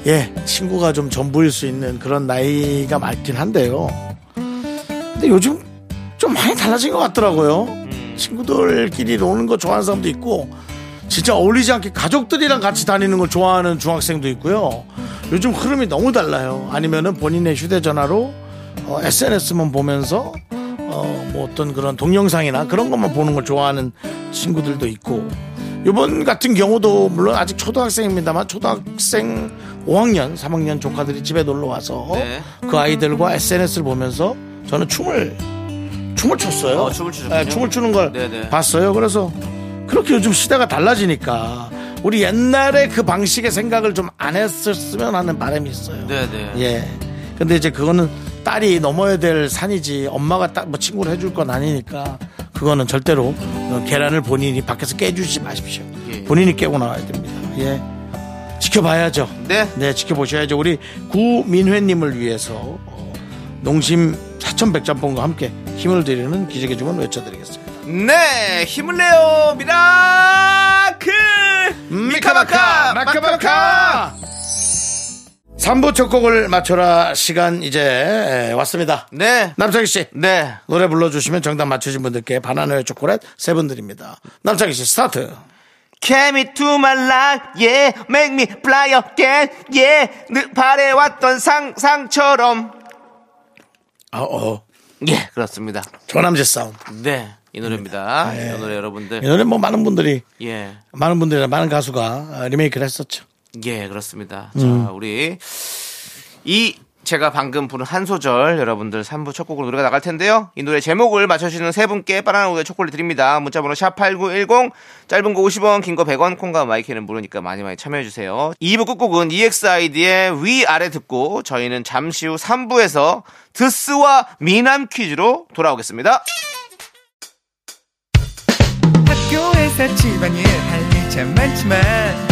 예, 친구가 좀 전부일 수 있는 그런 나이가 맞긴 한데요. 근데 요즘 좀 많이 달라진 것 같더라고요. 친구들끼리 노는 거 좋아하는 사람도 있고, 진짜 어울리지 않게 가족들이랑 같이 다니는 걸 좋아하는 중학생도 있고요. 요즘 흐름이 너무 달라요. 아니면은 본인의 휴대전화로 어, SNS만 보면서 어, 뭐 어떤 그런 동영상이나 그런 것만 보는 걸 좋아하는 친구들도 있고, 이번 같은 경우도 물론 아직 초등학생입니다만 초등학생 5학년, 3학년 조카들이 집에 놀러 와서 네. 그 아이들과 SNS를 보면서 저는 춤을 춤을 췄어요. 어, 춤을. 네, 춤을 추는 걸 네네. 봤어요. 그래서 그렇게 요즘 시대가 달라지니까 우리 옛날에 그 방식의 생각을 좀 안 했었으면 하는 바람이 있어요. 네네. 예. 근데 이제 그거는 딸이 넘어야 될 산이지 엄마가 딱 뭐 친구를 해줄 건 아니니까 그거는 절대로 어, 계란을 본인이 밖에서 깨주지 마십시오. 예. 본인이 깨고 나와야 됩니다. 예. 지켜봐야죠. 네. 네, 지켜보셔야죠. 우리 구민혜님을 위해서 어, 농심 사천백짬뽕과 함께 힘을 드리는 기적의 주문 외쳐드리겠습니다. 네, 힘을 내요, 미라클! 미카마카! 마카마카! 3부 첫 곡을 맞춰라 시간 이제 왔습니다. 네, 남창희 씨 네. 노래 불러주시면 정답 맞추신 분들께 바나나 우유 초콜릿 세 분 드립니다. 남창희 씨 스타트. Came to my life, yeah, make me fly again, yeah. 늘 바래왔던 상상처럼. 어, 어. 예, 그렇습니다. 조남재 사운드. 네, 이 노래입니다. 예. 이 노래 여러분들. 이 노래 뭐 많은 분들이 예, 많은 분들이 많은 가수가 어, 리메이크를 했었죠. 예, 그렇습니다. 음. 자, 우리 이 제가 방금 부른 한 소절 여러분들 3부 첫 곡으로 노래가 나갈 텐데요. 이 노래 제목을 맞춰주시는 세 분께 바나나 우유 초콜릿 드립니다. 문자번호 샵8910 짧은 거 50원 긴 거 100원 콩과 마이크는 무료니까 많이 많이 참여해주세요. 2부 끝곡은 EXID의 위아래 듣고 저희는 잠시 후 3부에서 드스와 미남 퀴즈로 돌아오겠습니다. 학교에서 집안일 할일참 많지만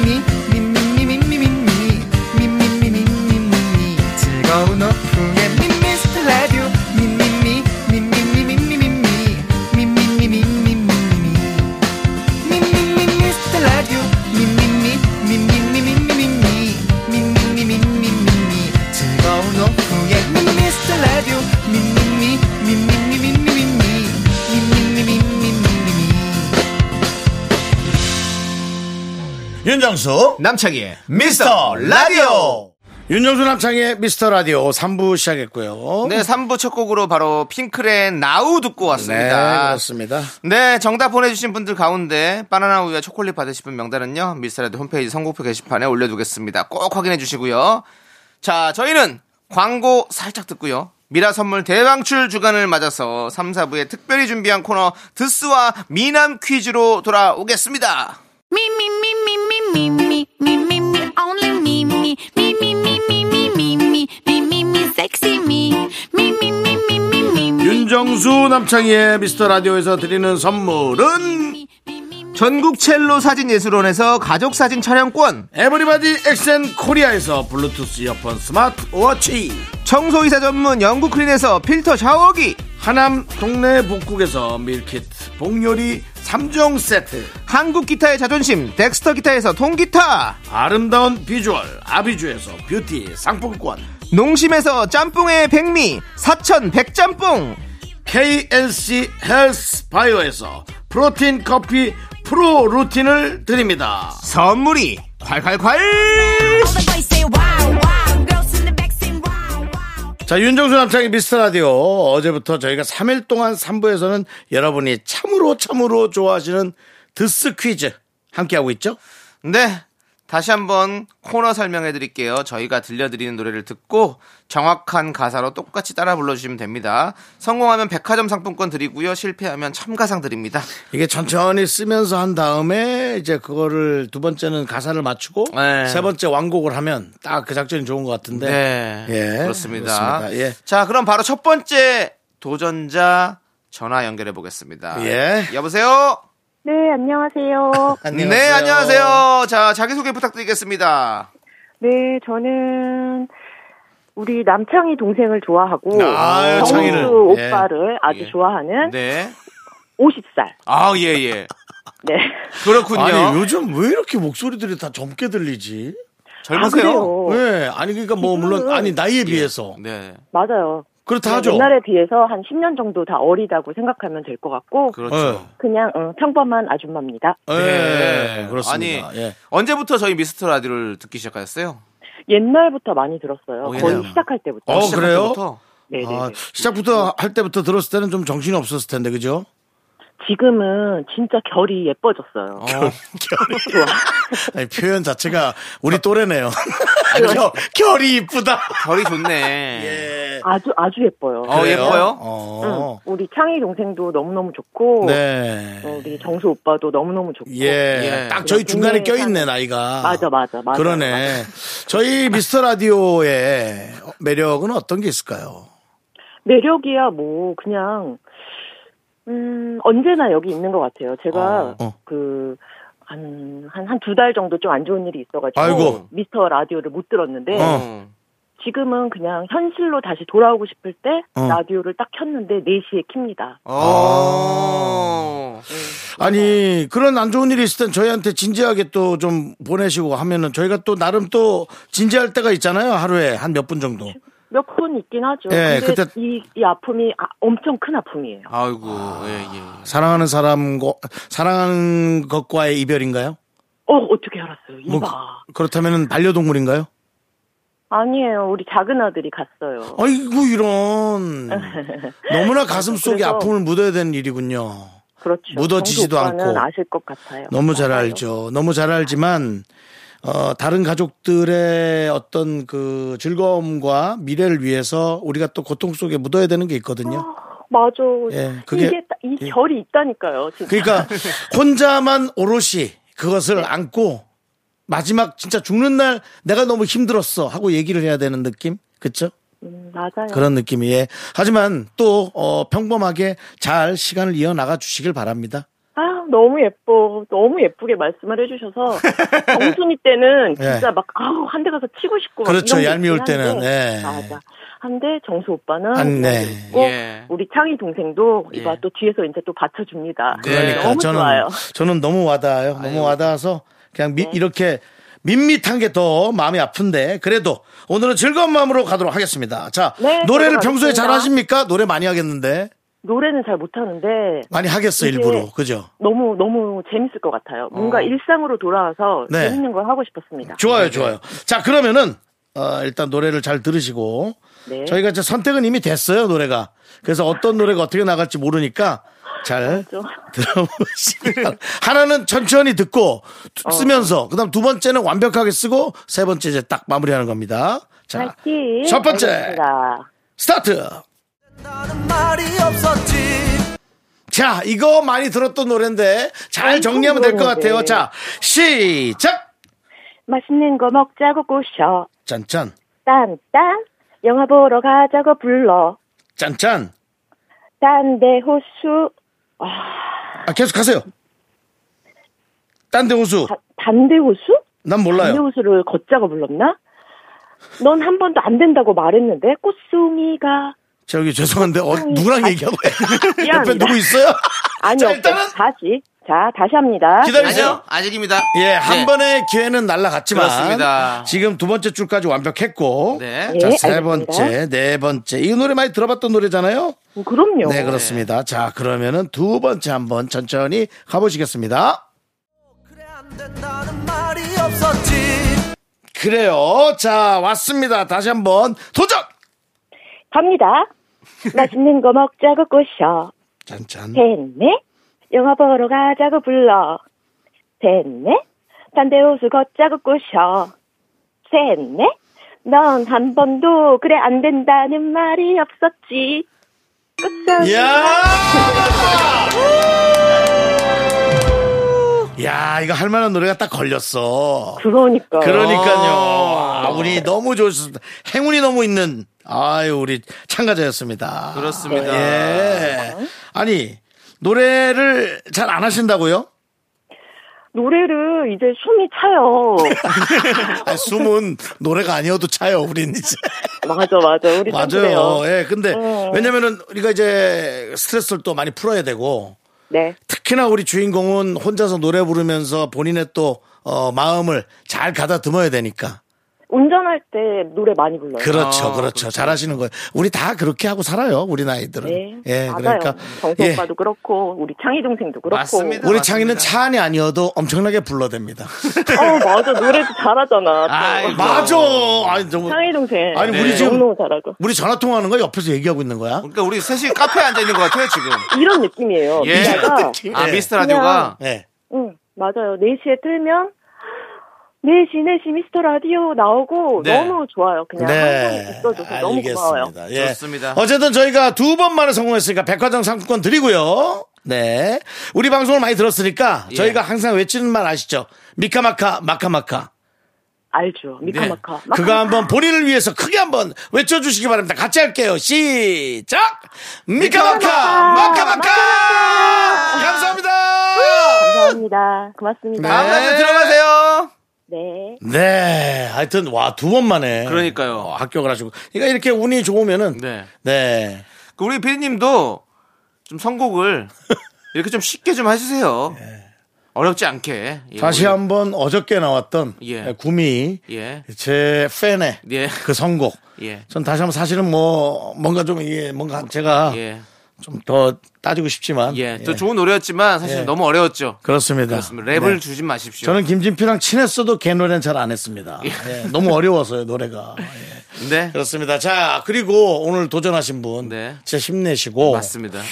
윤정수 남창희의 미스터 라디오. 윤정수 남창의 미스터 라디오 3부 시작했고요. 네, 3부 첫 곡으로 바로 핑클의 나우 듣고 네, 왔습니다. 그렇습니다. 네, 정답 보내주신 분들 가운데 바나나 우유와 초콜릿 받으실 분 명단은요, 미스라드 홈페이지 선곡표 게시판에 올려두겠습니다. 꼭 확인해 주시고요. 자, 저희는 광고 살짝 듣고요. 미라 선물 대방출 주간을 맞아서 3, 4부에 특별히 준비한 코너 드스와 미남 퀴즈로 돌아오겠습니다. Me, me, me, me, me, me, only me, me, me, me, me, me, me, me, me, me, me, me, sexy me, me, me, me, me, me, me. 윤정수 남창희의 미스터 라디오에서 드리는 선물은 전국 첼로 사진 예술원에서 가족 사진 촬영권, 에브리바디 엑센 코리아에서 블루투스 이어폰 스마트 워치 청소이사 전문 영국 클린에서 필터 샤워기, 하남 동네 북국에서 밀키트 복요리 3종 세트. 한국 기타의 자존심 덱스터 기타에서 통기타. 아름다운 비주얼 아비주에서 뷰티 상품권. 농심에서 짬뽕의 백미 사천 백짬뽕. KNC 헬스 바이오에서 프로틴 커피 프로 루틴을 드립니다. 선물이 콸콸콸 자 윤정수 남창희 미스터 라디오. 어제부터 저희가 3일 동안 3부에서는 여러분이 참으로 참으로 좋아하시는 드스 퀴즈 함께하고 있죠? 네 다시 한번 코너 설명해 드릴게요. 저희가 들려드리는 노래를 듣고 정확한 가사로 똑같이 따라 불러주시면 됩니다. 성공하면 백화점 상품권 드리고요. 실패하면 참가상 드립니다. 이게 천천히 쓰면서 한 다음에 이제 그거를 두 번째는 가사를 맞추고 네. 세 번째 완곡을 하면 딱 그 작전이 좋은 것 같은데. 네. 예, 그렇습니다, 그렇습니다. 예. 자 그럼 바로 첫 번째 도전자 전화 연결해 보겠습니다. 예. 여보세요 네, 안녕하세요. 네, 안녕하세요. 자, 자기소개 부탁드리겠습니다. 네, 저는 우리 남창희 동생을 좋아하고 아유, 정수 창희를. 예. 오빠를 아주 예. 좋아하는 네. 50살. 아, 예, 예. 네. 그렇군요. 아니 요즘 왜 이렇게 목소리들이 다 젊게 들리지? 젊으세요? 아? 왜? 아니 그러니까 뭐 물론 아니 나이에 비해서 네. 맞아요. 그렇다 하죠. 옛날에 비해서 한 10년 정도 다 어리다고 생각하면 될 것 같고 그렇죠. 그냥 어, 평범한 아줌마입니다. 예, 네. 그렇습니다. 아니, 예. 언제부터 저희 미스터 라디오를 듣기 시작하셨어요? 옛날부터 많이 들었어요. 어, 거의. 시작할 때부터. 어, 시작할 그래요? 때부터? 네, 네. 아, 시작부터 할 때부터 들었을 때는 좀 정신이 없었을 텐데 그죠? 지금은 진짜 결이 예뻐졌어요. 어, 아니, 표현 자체가 우리 또래네요. 결, 결이 이쁘다. 결이 좋네. 예. 아주 아주 예뻐요. 어, 그래요? 예뻐요? 어. 응. 우리 창희 동생도 너무 너무 좋고 네. 어, 우리 정수 오빠도 너무 너무 좋고 예. 예. 딱 저희 중간에 껴 있네, 사는- 나이가. 맞아 맞아 맞아 그러네. 저희 미스터 라디오의 매력은 어떤 게 있을까요? 매력이야 뭐 그냥 음 언제나 여기 있는 것 같아요. 제가 어. 그 한 한 한 두 달 정도 좀 안 좋은 일이 있어가지고 아이고. 미스터 라디오를 못 들었는데 어. 지금은 그냥 현실로 다시 돌아오고 싶을 때 어. 라디오를 딱 켰는데 4시에 킵니다. 어. 아니, 그런 안 좋은 일이 있을 땐 저희한테 진지하게 또 좀 보내시고 하면은 저희가 또 나름 또 진지할 때가 있잖아요. 하루에 한 몇 분 정도. 몇 분 있긴 하죠. 예, 근데 그때- 이, 이 아픔이 아, 엄청 큰 아픔이에요. 아이고, 예, 예. 사랑하는 사람과, 사랑하는 것과의 이별인가요? 어, 어떻게 알았어요? 이봐. 뭐, 그렇다면 반려동물인가요? 아니에요. 우리 작은 아들이 갔어요. 아이고, 이런. 너무나 가슴 속에 그래서- 아픔을 묻어야 되는 일이군요. 그렇죠. 묻어지지도 않고. 아실 것 같아요. 너무 잘 맞아요. 알죠. 너무 잘 알지만 어, 다른 가족들의 어떤 그 즐거움과 미래를 위해서 우리가 또 고통 속에 묻어야 되는 게 있거든요. 맞아. 예, 그게- 이게 딱- 이 예. 결이 있다니까요. 진짜. 그러니까 혼자만 오롯이 그것을 안고 마지막 진짜 죽는 날 내가 너무 힘들었어 하고 얘기를 해야 되는 느낌? 그쵸? 음, 맞아요. 그런 느낌이에. 하지만 또 어, 평범하게 잘 시간을 이어 나가 주시길 바랍니다. 아, 너무 예뻐. 너무 예쁘게 말씀을 해주셔서 정순이 때는 예. 진짜 막 아우 한 대 가서 치고 싶고 막 그렇죠. 얄미울 있긴 한데. 때는, 예. 맞아. 한데 정수 오빠는 안, 네. 있고 예. 우리 창희 동생도 예. 이봐 또 뒤에서 이제 또 받쳐줍니다. 그러니까 너무 저는 좋아요. 저는 너무 와닿아요. 너무 아유. 와닿아서 그냥 미- 이렇게 밋밋한 게 더 마음이 아픈데 그래도 오늘은 즐거운 마음으로 가도록 하겠습니다. 자 네, 노래를 평소에. 잘 하십니까? 노래 많이 하겠는데 노래는 잘 못하는데 많이 하겠어 일부러 그죠? 너무 너무 재밌을 것 같아요. 뭔가 어. 일상으로 돌아와서 네. 재밌는 걸 하고 싶었습니다. 좋아요, 좋아요. 자 그러면은 어, 일단 노래를 잘 들으시고 네. 저희가 이제 선택은 이미 됐어요 노래가. 그래서 어떤 노래가 어떻게 나갈지 모르니까 잘 바랍니다. 하나는 천천히 듣고 어. 쓰면서 그다음 두 번째는 완벽하게 쓰고 세 번째 이제 딱 마무리하는 겁니다. 자! 첫 번째. 알겠습니다. 스타트. 나는 말이 없었지 자, 이거 많이 들었던 노래인데 잘 정리하면 될 것. 같아요. 자, 시작. 맛있는 거 먹자고 꼬셔. 짠짠, 딴딴. 영화 보러 가자고 불러. 짠짠. 딴데 호수. 아, 계속 하세요. 딴데 호수. 다- 단데 호수? 난 몰라요. 호수를 걷자고 불렀나? 넌 한 번도 안 된다고 말했는데 꽃송이가 저기 죄송한데 어, 누구랑 얘기하고 해? 옆에 미안합니다. 누구 있어요? 아니 자. 일단은 다시 자 다시 합니다. 기다리세요. 아니요, 아직입니다. 예, 한 네. 번의 기회는 날라갔지만 그렇습니다. 지금 두 번째 줄까지 완벽했고 네. 예, 자, 세 알겠습니다. 번째, 네 번째. 이 노래 많이 들어봤던 노래잖아요? 음, 그럼요. 네, 그렇습니다. 자, 그러면은 두 번째 한번 천천히 가보시겠습니다. 그래 안 된다는 말이 없었지 그래요. 자, 왔습니다. 다시 한번 도전! 갑니다. 맛있는 거 먹자고 꼬셔. 짠짠. 됐네. 영화 보러 가자고 불러. 됐네. 딴데 호수 걷자고 꼬셔. 됐네. 넌 한 번도 그래 안 된다는 말이 없었지. 끝장. 이야! 야, 이거 할 만한 노래가 딱 걸렸어. 그러니까. 그러니까요. 아, 우리 너무 좋습니다. 행운이 너무 있는, 아유, 우리 참가자였습니다. 그렇습니다. 예. 아니, 노래를 잘 안 하신다고요? 노래를 이제 숨이 차요. 아니, 숨은 노래가 아니어도 차요, 우린 이제. 맞아, 맞아. 우리 좀 맞아요. 그래요. 예, 근데 음. 왜냐면은 우리가 이제 스트레스를 또 많이 풀어야 되고 네. 특히나 우리 주인공은 혼자서 노래 부르면서 본인의 또 어, 마음을 잘 가다듬어야 되니까. 운전할 때 노래 많이 불러요. 그렇죠, 아, 그렇죠. 잘하시는 거예요. 우리 다 그렇게 하고 살아요, 우리 나이들은. 네, 예, 맞아요. 그러니까. 정수 예. 오빠도 그렇고 우리 창희 동생도 그렇고. 맞습니다. 우리 맞습니다. 창이는 차 안이 아니어도 엄청나게 불러댑니다. 어 맞아 노래도 잘하잖아. 또. 아이고. 맞아. 아니, 너무. 창희 동생. 아니, 우리 네. 지금- 너무 잘하고. 우리 전화 통화하는 거 옆에서 얘기하고 있는 거야? 그러니까 우리 셋이 카페에 앉아 있는 것 같아요 지금. 이런 느낌이에요. 예. 미라가 아 예. 미스터 라디오가 네. 응, 맞아요. 4시에 틀면 4시, 4시 미스터 라디오 나오고 네. 너무 좋아요. 그냥 항상 있어줘서 너무 고마워요. 네. 알겠습니다. 예. 좋습니다. 어쨌든 저희가 두 번 만에 성공했으니까 백화점 상품권 드리고요. 네. 우리 방송을 많이 들었으니까 예. 저희가 항상 외치는 말 아시죠? 미카마카, 마카마카. 알죠. 미카마카. 마카. 그거 한번 본인을 위해서 크게 한번 외쳐주시기 바랍니다. 같이 할게요. 시작! 미카마카! 마카마카! 감사합니다! 감사합니다. 고맙습니다. 다음 네. 라디오 들어가세요. 네. 네. 하여튼, 와, 두 번 만에. 그러니까요. 어, 합격을 하시고. 그러니까 이렇게 운이 좋으면은. 네. 네. 그 우리 피디님도 좀 선곡을 이렇게 좀 쉽게 좀 해주세요. 어렵지 않게. 예, 다시 우리- 한번 어저께 나왔던 예. 구미 예. 제 팬의 예. 그 선곡. 예. 전 다시 한번 사실은 뭐 뭔가 좀 이게 뭔가 제가 예. 좀더 따지고 싶지만 예. 또 좋은 노래였지만 사실 예. 너무 어려웠죠. 그렇습니다. 그렇습니다. 랩을 네. 주진 마십시오. 저는 김진표랑 친했어도 걔 노래는 잘 안 했습니다. 예, 너무 어려워서요 노래가. 예. 네. 그렇습니다. 자 그리고 오늘 도전하신 분 네. 진짜 힘내시고 맞습니다. 예.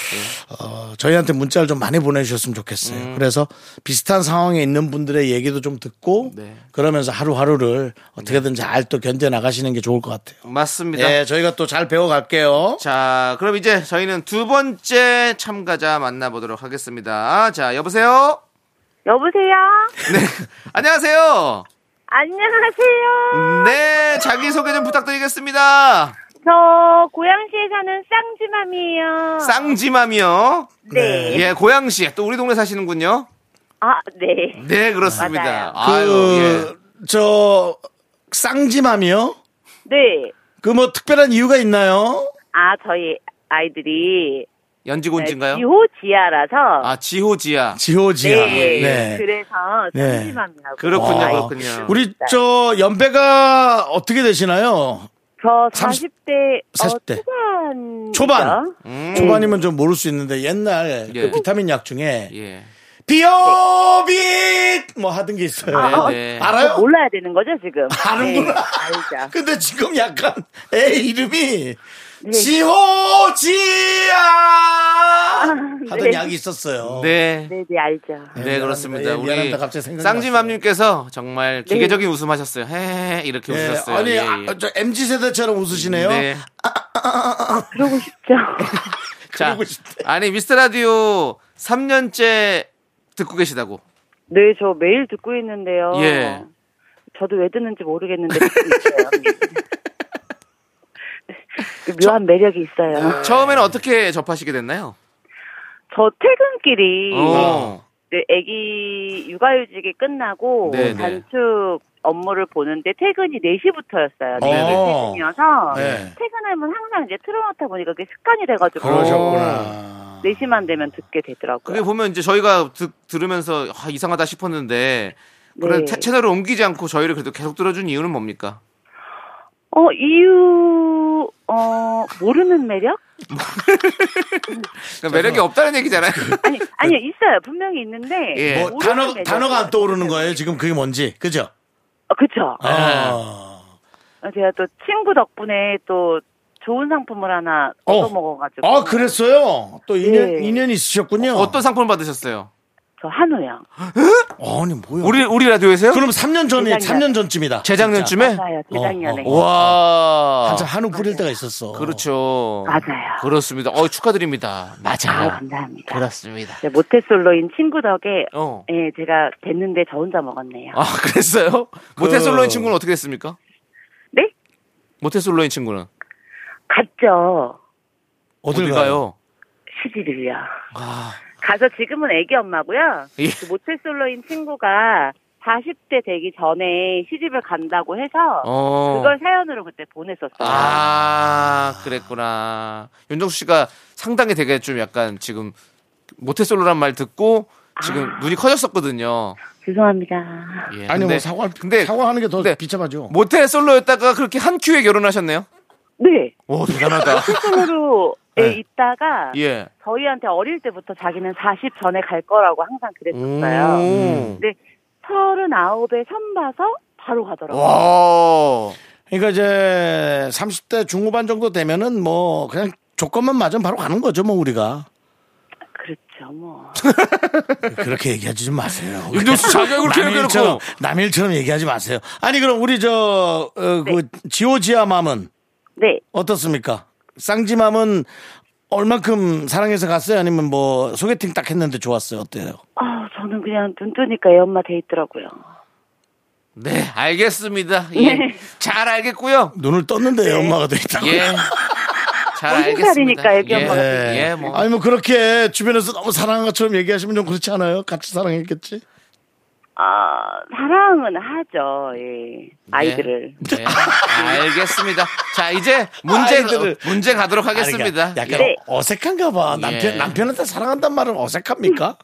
어, 저희한테 문자를 좀 많이 보내주셨으면 좋겠어요. 그래서 비슷한 상황에 있는 분들의 얘기도 좀 듣고 네. 그러면서 하루하루를 어떻게든 잘 또 견뎌 나가시는 게 좋을 것 같아요. 맞습니다. 예, 저희가 또 잘 배워갈게요. 자, 그럼 이제 저희는 두 번째 참가자 만나보도록 하겠습니다. 자, 여보세요? 여보세요? 네. 안녕하세요. 안녕하세요. 네, 자기소개 좀 부탁드리겠습니다. 저 고양시에 사는 쌍지맘이에요. 쌍지맘이요. 네. 예, 고양시. 또 우리 동네 사시는군요. 아, 네. 네, 그렇습니다. 맞아요. 아유, 예. 그, 저, 쌍지맘이요? 네. 그 뭐 특별한 이유가 있나요? 아, 저희 아이들이 연지곤지인가요? 지호지아라서 아, 지호지야. 지호지야. 네. 네. 그래서 네. 쌍지맘이라고. 그렇군요, 아, 그렇군요. 우리 저 연배가 어떻게 되시나요? 저 삼십- 40대, 40대. 어, 초반. 초반. 음, 초반이면 좀 모를 수 있는데 옛날 예. 그 비타민 약 중에 예. 비오빗 뭐 하던 게 있어요. 네, 네. 알아요? 몰라야 되는 거죠, 지금? 아는구나. 네, 알죠. 근데 지금 약간 애 이름이 네. 지호지야 하던 네. 약이 있었어요. 네. 네, 네, 알죠. 네, 그렇습니다. 예, 우리 미안합니다. 갑자기 생각이 쌍지맘님께서 정말 네. 기계적인 웃음하셨어요. 헤헤 이렇게 예, 웃으셨어요. 아니 예, 예. 아, 저 MZ 세대처럼 웃으시네요. 네. 그러고 싶죠. 자, 그러고 싶대. 아니 미스터 라디오 3년째 듣고 계시다고. 네, 저 매일 듣고 있는데요. 예. 저도 왜 듣는지 모르겠는데 듣고 있어요. 그 묘한 매력이 있어요. 처음에는 어떻게 접하시게 됐나요? 저 퇴근길이 어. 네, 아기 육아휴직이 끝나고 네, 네. 단축 업무를 보는데 퇴근이 4시부터였어요. 네, 네. 4시쯤이어서 네. 퇴근하면 항상 이제 틀어놓다 보니까 그게 습관이 돼가지고 그러셨구나. 4시만 되면 듣게 되더라고요. 그게 보면 이제 저희가 듣, 들으면서 아, 이상하다 싶었는데 그래 네. 태- 채널을 옮기지 않고 저희를 그래도 계속 들어준 이유는 뭡니까? 어, 이유, 어, 모르는 매력? 그러니까 매력이 없다는 얘기잖아요. 아니, 아니요, 있어요. 분명히 있는데. 예. 뭐 모르는 단어 단어가 안. 떠오르는 거예요. 지금 그게 뭔지 그죠? 어, 그쵸. 아. 제가 또 친구 덕분에 또 좋은 상품을 하나 어. 얻어먹어가지고. 아 그랬어요. 또 인연 네. 인연이 있으셨군요. 어떤 상품을 받으셨어요? 저 한우요. 아니 뭐야? 우리 우리 라디오에서요? 그럼 3년 전이 재작년. 3년 전쯤이다. 재작년쯤에? 맞아요, 재작년에. 어, 어. 와. 한참 한우 뿌릴 때가 있었어. 그렇죠. 맞아요. 그렇습니다. 어, 축하드립니다. 아, 맞아요. 감사합니다. 그렇습니다. 네, 모태솔로인 친구 덕에 어. 예, 제가 됐는데 저 혼자 먹었네요. 아, 그랬어요? 모태솔로인 친구는 어떻게 됐습니까? 네? 모태솔로인 친구는? 갔죠. 어딜? 가요? 시집을요. 아, 가서 지금은 애기 엄마고요. 예. 그 모태솔로인 친구가 40대 되기 전에 시집을 간다고 해서 어. 그걸 사연으로 그때 보냈었어요. 아, 그랬구나. 윤정수 씨가 상당히 되게 좀 약간 지금 모태솔로란 말 듣고 지금 아. 눈이 커졌었거든요. 죄송합니다. 예, 아니 근데- 뭐 사과 근데 사과하는 게 더 비참하죠. 모태 솔로였다가 그렇게 한 큐에 결혼하셨네요. 네. 오 대단하다. 솔로로 네. 있다가 예. 저희한테 어릴 때부터 자기는 40 전에 갈 거라고 항상 그랬었어요. 음. 근데 39에 선 봐서 바로 가더라고요. 와. 그러니까 이제 30대 중후반 정도 되면은 뭐 그냥 조건만 맞으면 바로 가는 거죠, 뭐 우리가. 그렇죠, 뭐. 그렇게 얘기하지 좀 마세요. 윤정수 자기가 그렇게 얘기해놓고. 일처럼, 남의 일처럼 얘기하지 마세요. 아니 그럼 우리 저 어, 그 지오지아 맘은 네. 어떻습니까? 쌍지맘은 얼만큼 사랑해서 갔어요? 아니면 뭐 소개팅 딱 했는데 좋았어요? 어때요? 아, 저는 그냥 눈 뜨니까 애 엄마 돼 있더라고요. 네, 알겠습니다. 예. 네. 잘 알겠고요. 눈을 떴는데 엄마가 돼 있다고. 예. 잘 알겠습니다. 애기 예. 엄마가 예. 예, 뭐. 아니 뭐 그렇게 주변에서 너무 사랑한 것처럼 얘기하시면 좀 그렇지 않아요? 같이 사랑했겠지? 아, 사랑은 하죠, 예. 아이들을. 네, 알겠습니다. 자, 이제 문제, 아이들을. 문제 가도록 하겠습니다. 약간 네. 어색한가 봐. 남편, 예. 남편한테 사랑한다는 말은 어색합니까?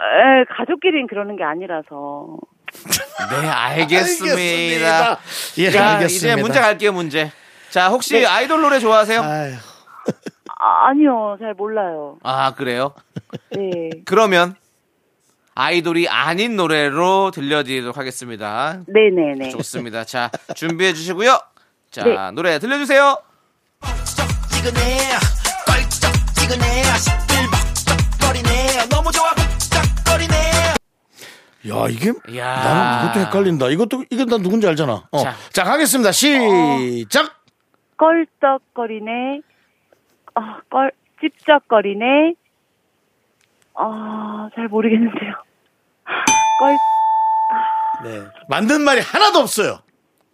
에, 가족끼리는 그러는 게 아니라서. 네, 알겠습니다. 예, 자, 알겠습니다. 이제 문제 갈게요, 문제. 자, 혹시 네. 아이돌 노래 좋아하세요? 아유, 아, 아니요, 잘 몰라요. 아, 그래요? 네. 그러면 아이돌이 아닌 노래로 들려드리도록 하겠습니다. 네네네. 좋습니다. 자, 준비해 주시고요. 자, 네. 노래 들려주세요. 야, 이게 야. 나는 이것도 헷갈린다. 이것도 이건 난 누군지 알잖아. 어. 자. 자, 가겠습니다. 시작. 껄떡거리네. 아, 껄, 찝쩍거리네. 아, 잘 모르겠는데요. 껄, 네. 만든 말이 하나도 없어요.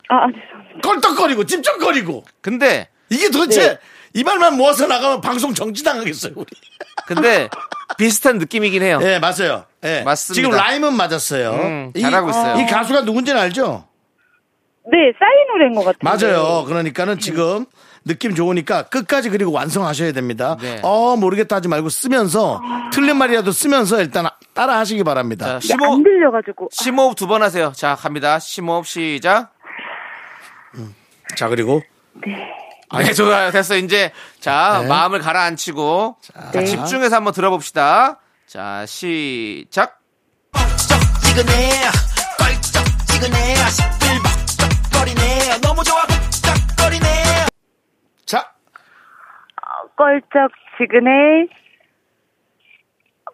아, 아, 죄송합니다. 껄떡거리고 찝쩍거리고. 근데, 이게 도대체 네. 이 말만 모아서 나가면 방송 정지당하겠어요, 우리. 근데 비슷한 느낌이긴 해요. 네, 맞아요. 네. 맞습니다. 지금 라임은 맞았어요. 음, 잘하고 있어요. 이 가수가 누군지는 알죠? 네, 싸이 노래인 것 같은데. 맞아요. 그러니까는 지금 느낌 좋으니까 끝까지 그리고 완성하셔야 됩니다. 네. 어, 모르겠다 하지 말고 쓰면서 틀린 말이라도 쓰면서 일단 따라 하시기 바랍니다. 자, 심호흡, 안 들려가지고. 심호흡 두 번 하세요. 자, 갑니다. 심호흡 시작. 자, 그리고 네, 좋아요. 됐어. 이제, 자, 네. 마음을 가라앉히고, 자, 네. 집중해서 한번 들어봅시다. 자, 시작. 벅적지근해 껄쩍지근해 시끌벅적거리네 너무 좋아 껄쩍지근해.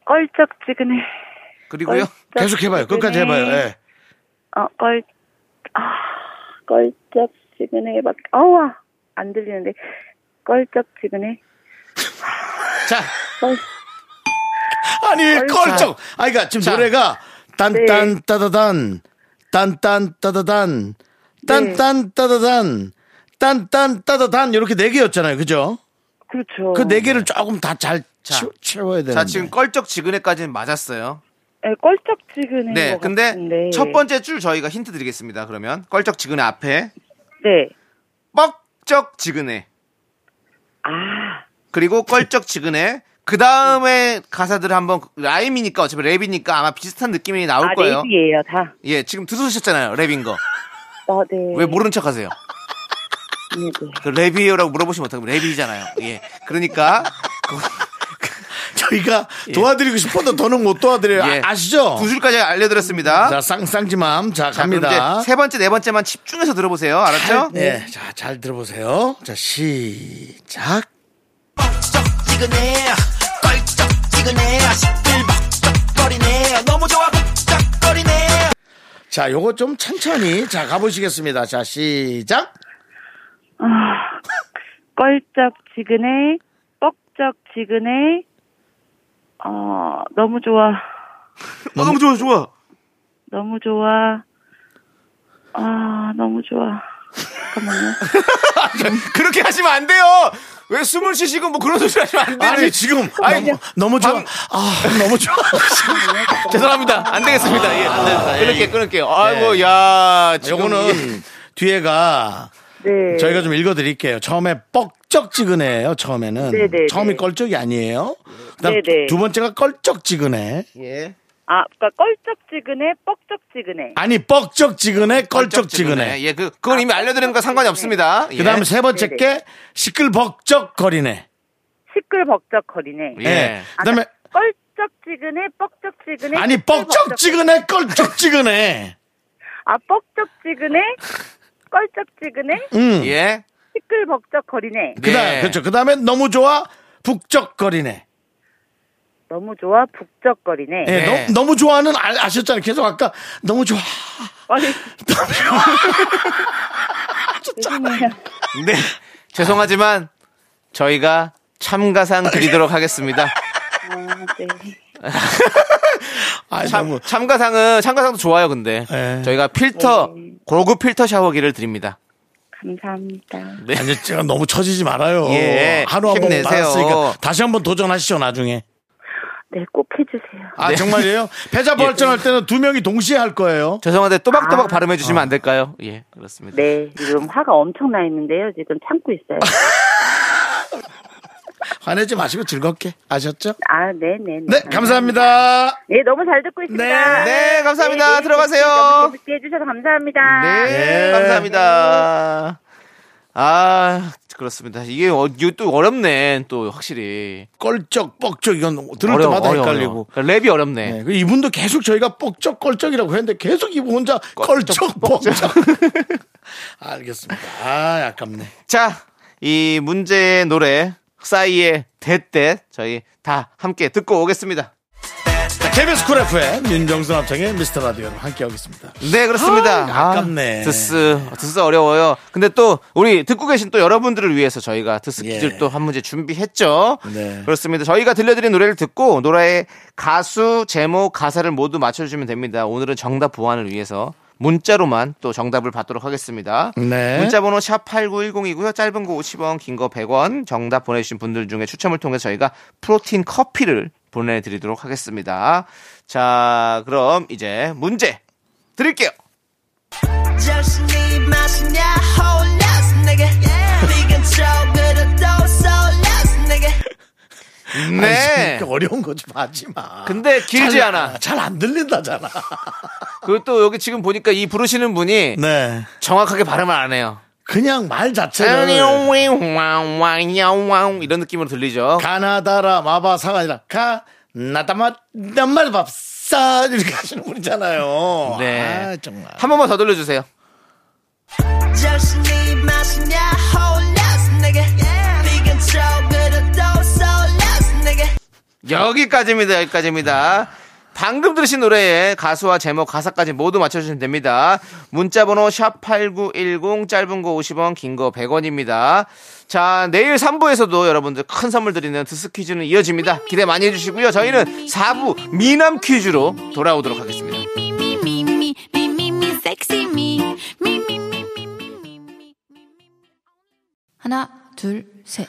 껄쩍지근해. 그리고요. 계속 해봐요. 끝까지 해봐요. 예. 어, 껄, 아, 껄쩍지근해. 막, 어우, 안 들리는데. 껄쩍지근해. 자, 껄, 아니, 껄쩍. 아, 그러니까 지금 자. 노래가 딴딴 따다단, 딴딴 따다단, 딴딴 따다단, 딴딴 따다단 이렇게 네 개였잖아요. 그죠? 그렇죠. 그 네 개를 조금 다 잘 자. 채워야 되는데. 자, 지금 껄쩍지근해까지는 맞았어요. 네, 껄쩍지근해. 네, 것 근데 같은데. 첫 번째 줄 저희가 힌트 드리겠습니다. 그러면 껄쩍지근해 앞에 네. 뻑쩍지근해 아, 그리고 껄쩍지근해 그 다음에 가사들 한번 라임이니까 어차피 랩이니까 아마 비슷한 느낌이 나올 아, 거예요. 랩이에요 다. 예, 지금 들으셨잖아요. 랩인 거. 아, 네. 왜 모르는 척 하세요? 네, 네. 그 랩이에요라고 물어보시면 어떡하면 랩이잖아요. 예. 그러니까 저희가 도와드리고 싶어도 더는 못 도와드려요. 예. 아, 시죠 두 줄까지 알려드렸습니다. 자, 쌍쌍지맘. 자, 자, 갑니다. 이제 세 번째, 네 번째만 집중해서 들어보세요. 알았죠? 네. 자, 잘 들어보세요. 자, 시작. 자, 요거 좀 천천히. 자, 가보시겠습니다. 자, 시작. 아, 껄쩍지근해. 뻑쩍지근해. 어, 너무 좋아. 어, 너무 좋아, 좋아. 너무 좋아. 아, 너무 좋아. 잠깐만요. 그렇게 하시면 안 돼요! 왜 숨을 쉬시고 뭐 그런 소리 하시면 안 되지? 아니, 지금. 아니, 너무, 너무 좋아. 방- 아, 너무 좋아. 죄송합니다. 안 되겠습니다. 예. 안 됩니다. 끊을게요, 예. 끊을게요. 아이고, 야, 지금 이게- 요거는 뒤에가 네. 저희가 좀 읽어드릴게요. 처음에 뻑쩍지근해요. 처음에는 네네, 처음이 네. 껄쩍이 아니에요. 그다음 네네. 두 번째가 껄쩍지근해. 예. 아, 그러니까 껄쩍지근해, 뻑쩍지근해. 아니 뻑적지근해 껄쩍지근해. 예, 그, 그건 이미 알려드리는 거 상관이 없습니다. 예. 그다음에 세 번째 네네. 게 시끌벅적거리네. 시끌벅적거리네. 예. 예. 그다음에 껄쩍지근해, 뻑쩍지근해. 아니 뻑적지근해 껄쩍지근해. 아, 뻑쩍지근해, 껄쩍지근해, 음. 예. 시끌벅적거리네. 그다음 네. 그렇죠. 그다음에 너무 좋아 북적거리네. 너무 좋아, 북적거리네. 예, 네. 너, 너무 좋아하는 아, 아셨잖아요. 계속 아까 너무 좋아. 아니, 너무 좋아. 죄송해요. 네. 죄송하지만 저희가 참가상 드리도록 하겠습니다. 아, 네. 아, 참, 참가상은 참가상도 좋아요, 근데 네. 저희가 필터 네. 고급 필터 샤워기를 드립니다. 감사합니다. 네. 아니 제가 너무 처지지 말아요. 예, 하루 한 번. 받았으니까 다시 한번 도전하시죠 나중에. 네, 꼭 해주세요. 아 네. 정말이에요? 패자 부활전 할 때는 두 명이 동시에 할 거예요. 죄송한데 또박또박 아. 발음해 주시면 안 될까요? 예, 그렇습니다. 네, 지금 화가 엄청 나 있는데요. 지금 참고 있어요. 화내지 마시고 즐겁게 아셨죠? 아, 네 네. 네 감사합니다. 네, 너무 잘 듣고 있습니다. 네. 네, 감사합니다. 네, 들어가세요. 너무 재밌게 해주셔서 감사합니다. 네, 네. 감사합니다. 아, 그렇습니다. 이게 어, 이거 또 어렵네, 또 확실히. 껄쩍 뻑쩍 이건 들을 어려워, 때마다 어려워, 헷갈리고. 어려워. 랩이 어렵네. 네, 그 이분도 계속 저희가 뻑쩍 껄쩍이라고 했는데 계속 이분 혼자 껄쩍 뻑쩍. 알겠습니다. 아 아깝네. 자, 이 문제의 노래, 싸이의 That That 저희 다 함께 듣고 오겠습니다. 자, KBS 쿨 FM 윤정수 남창희의 미스터 라디오로 함께하고 있습니다. 네, 그렇습니다. 아, 아깝네. 드스, 드스 어려워요. 근데 또, 우리 듣고 계신 또 여러분들을 위해서 저희가 드스 예. 퀴즈를 또 한 문제 준비했죠. 네. 그렇습니다. 저희가 들려드린 노래를 듣고, 노래의 가수, 제목, 가사를 모두 맞춰주시면 됩니다. 오늘은 정답 보안을 위해서 문자로만 또 정답을 받도록 하겠습니다. 네. 문자번호 샵 8910이고요. 짧은 거 50원, 긴 거 100원. 정답 보내주신 분들 중에 추첨을 통해서 저희가 프로틴 커피를 보내드리도록 하겠습니다. 자, 그럼 이제 문제 드릴게요. 네. 그러니까 어려운 거 좀 하지 마. 근데 길지 않아. 잘 안 들린다잖아. 그리고 또 여기 지금 보니까 이 부르시는 분이 네. 정확하게 발음을 안 해요. 그냥 말 자체를 이런 느낌으로 들리죠. 가나다라 마바사가 아니라 가 나다마 남말 밥사 이렇게 하시는 분이잖아요. 네. 아, 정말. 한 번만 더 들려주세요. 여기까지입니다. 여기까지입니다. 방금 들으신 노래의 가수와 제목, 가사까지 모두 맞춰주시면 됩니다. 문자번호 샵8910, 짧은 거 50원, 긴 거 100원입니다. 자, 내일 3부에서도 여러분들 큰 선물 드리는 드스 퀴즈는 이어집니다. 기대 많이 해주시고요. 저희는 4부 미남 퀴즈로 돌아오도록 하겠습니다. 하나, 둘, 셋.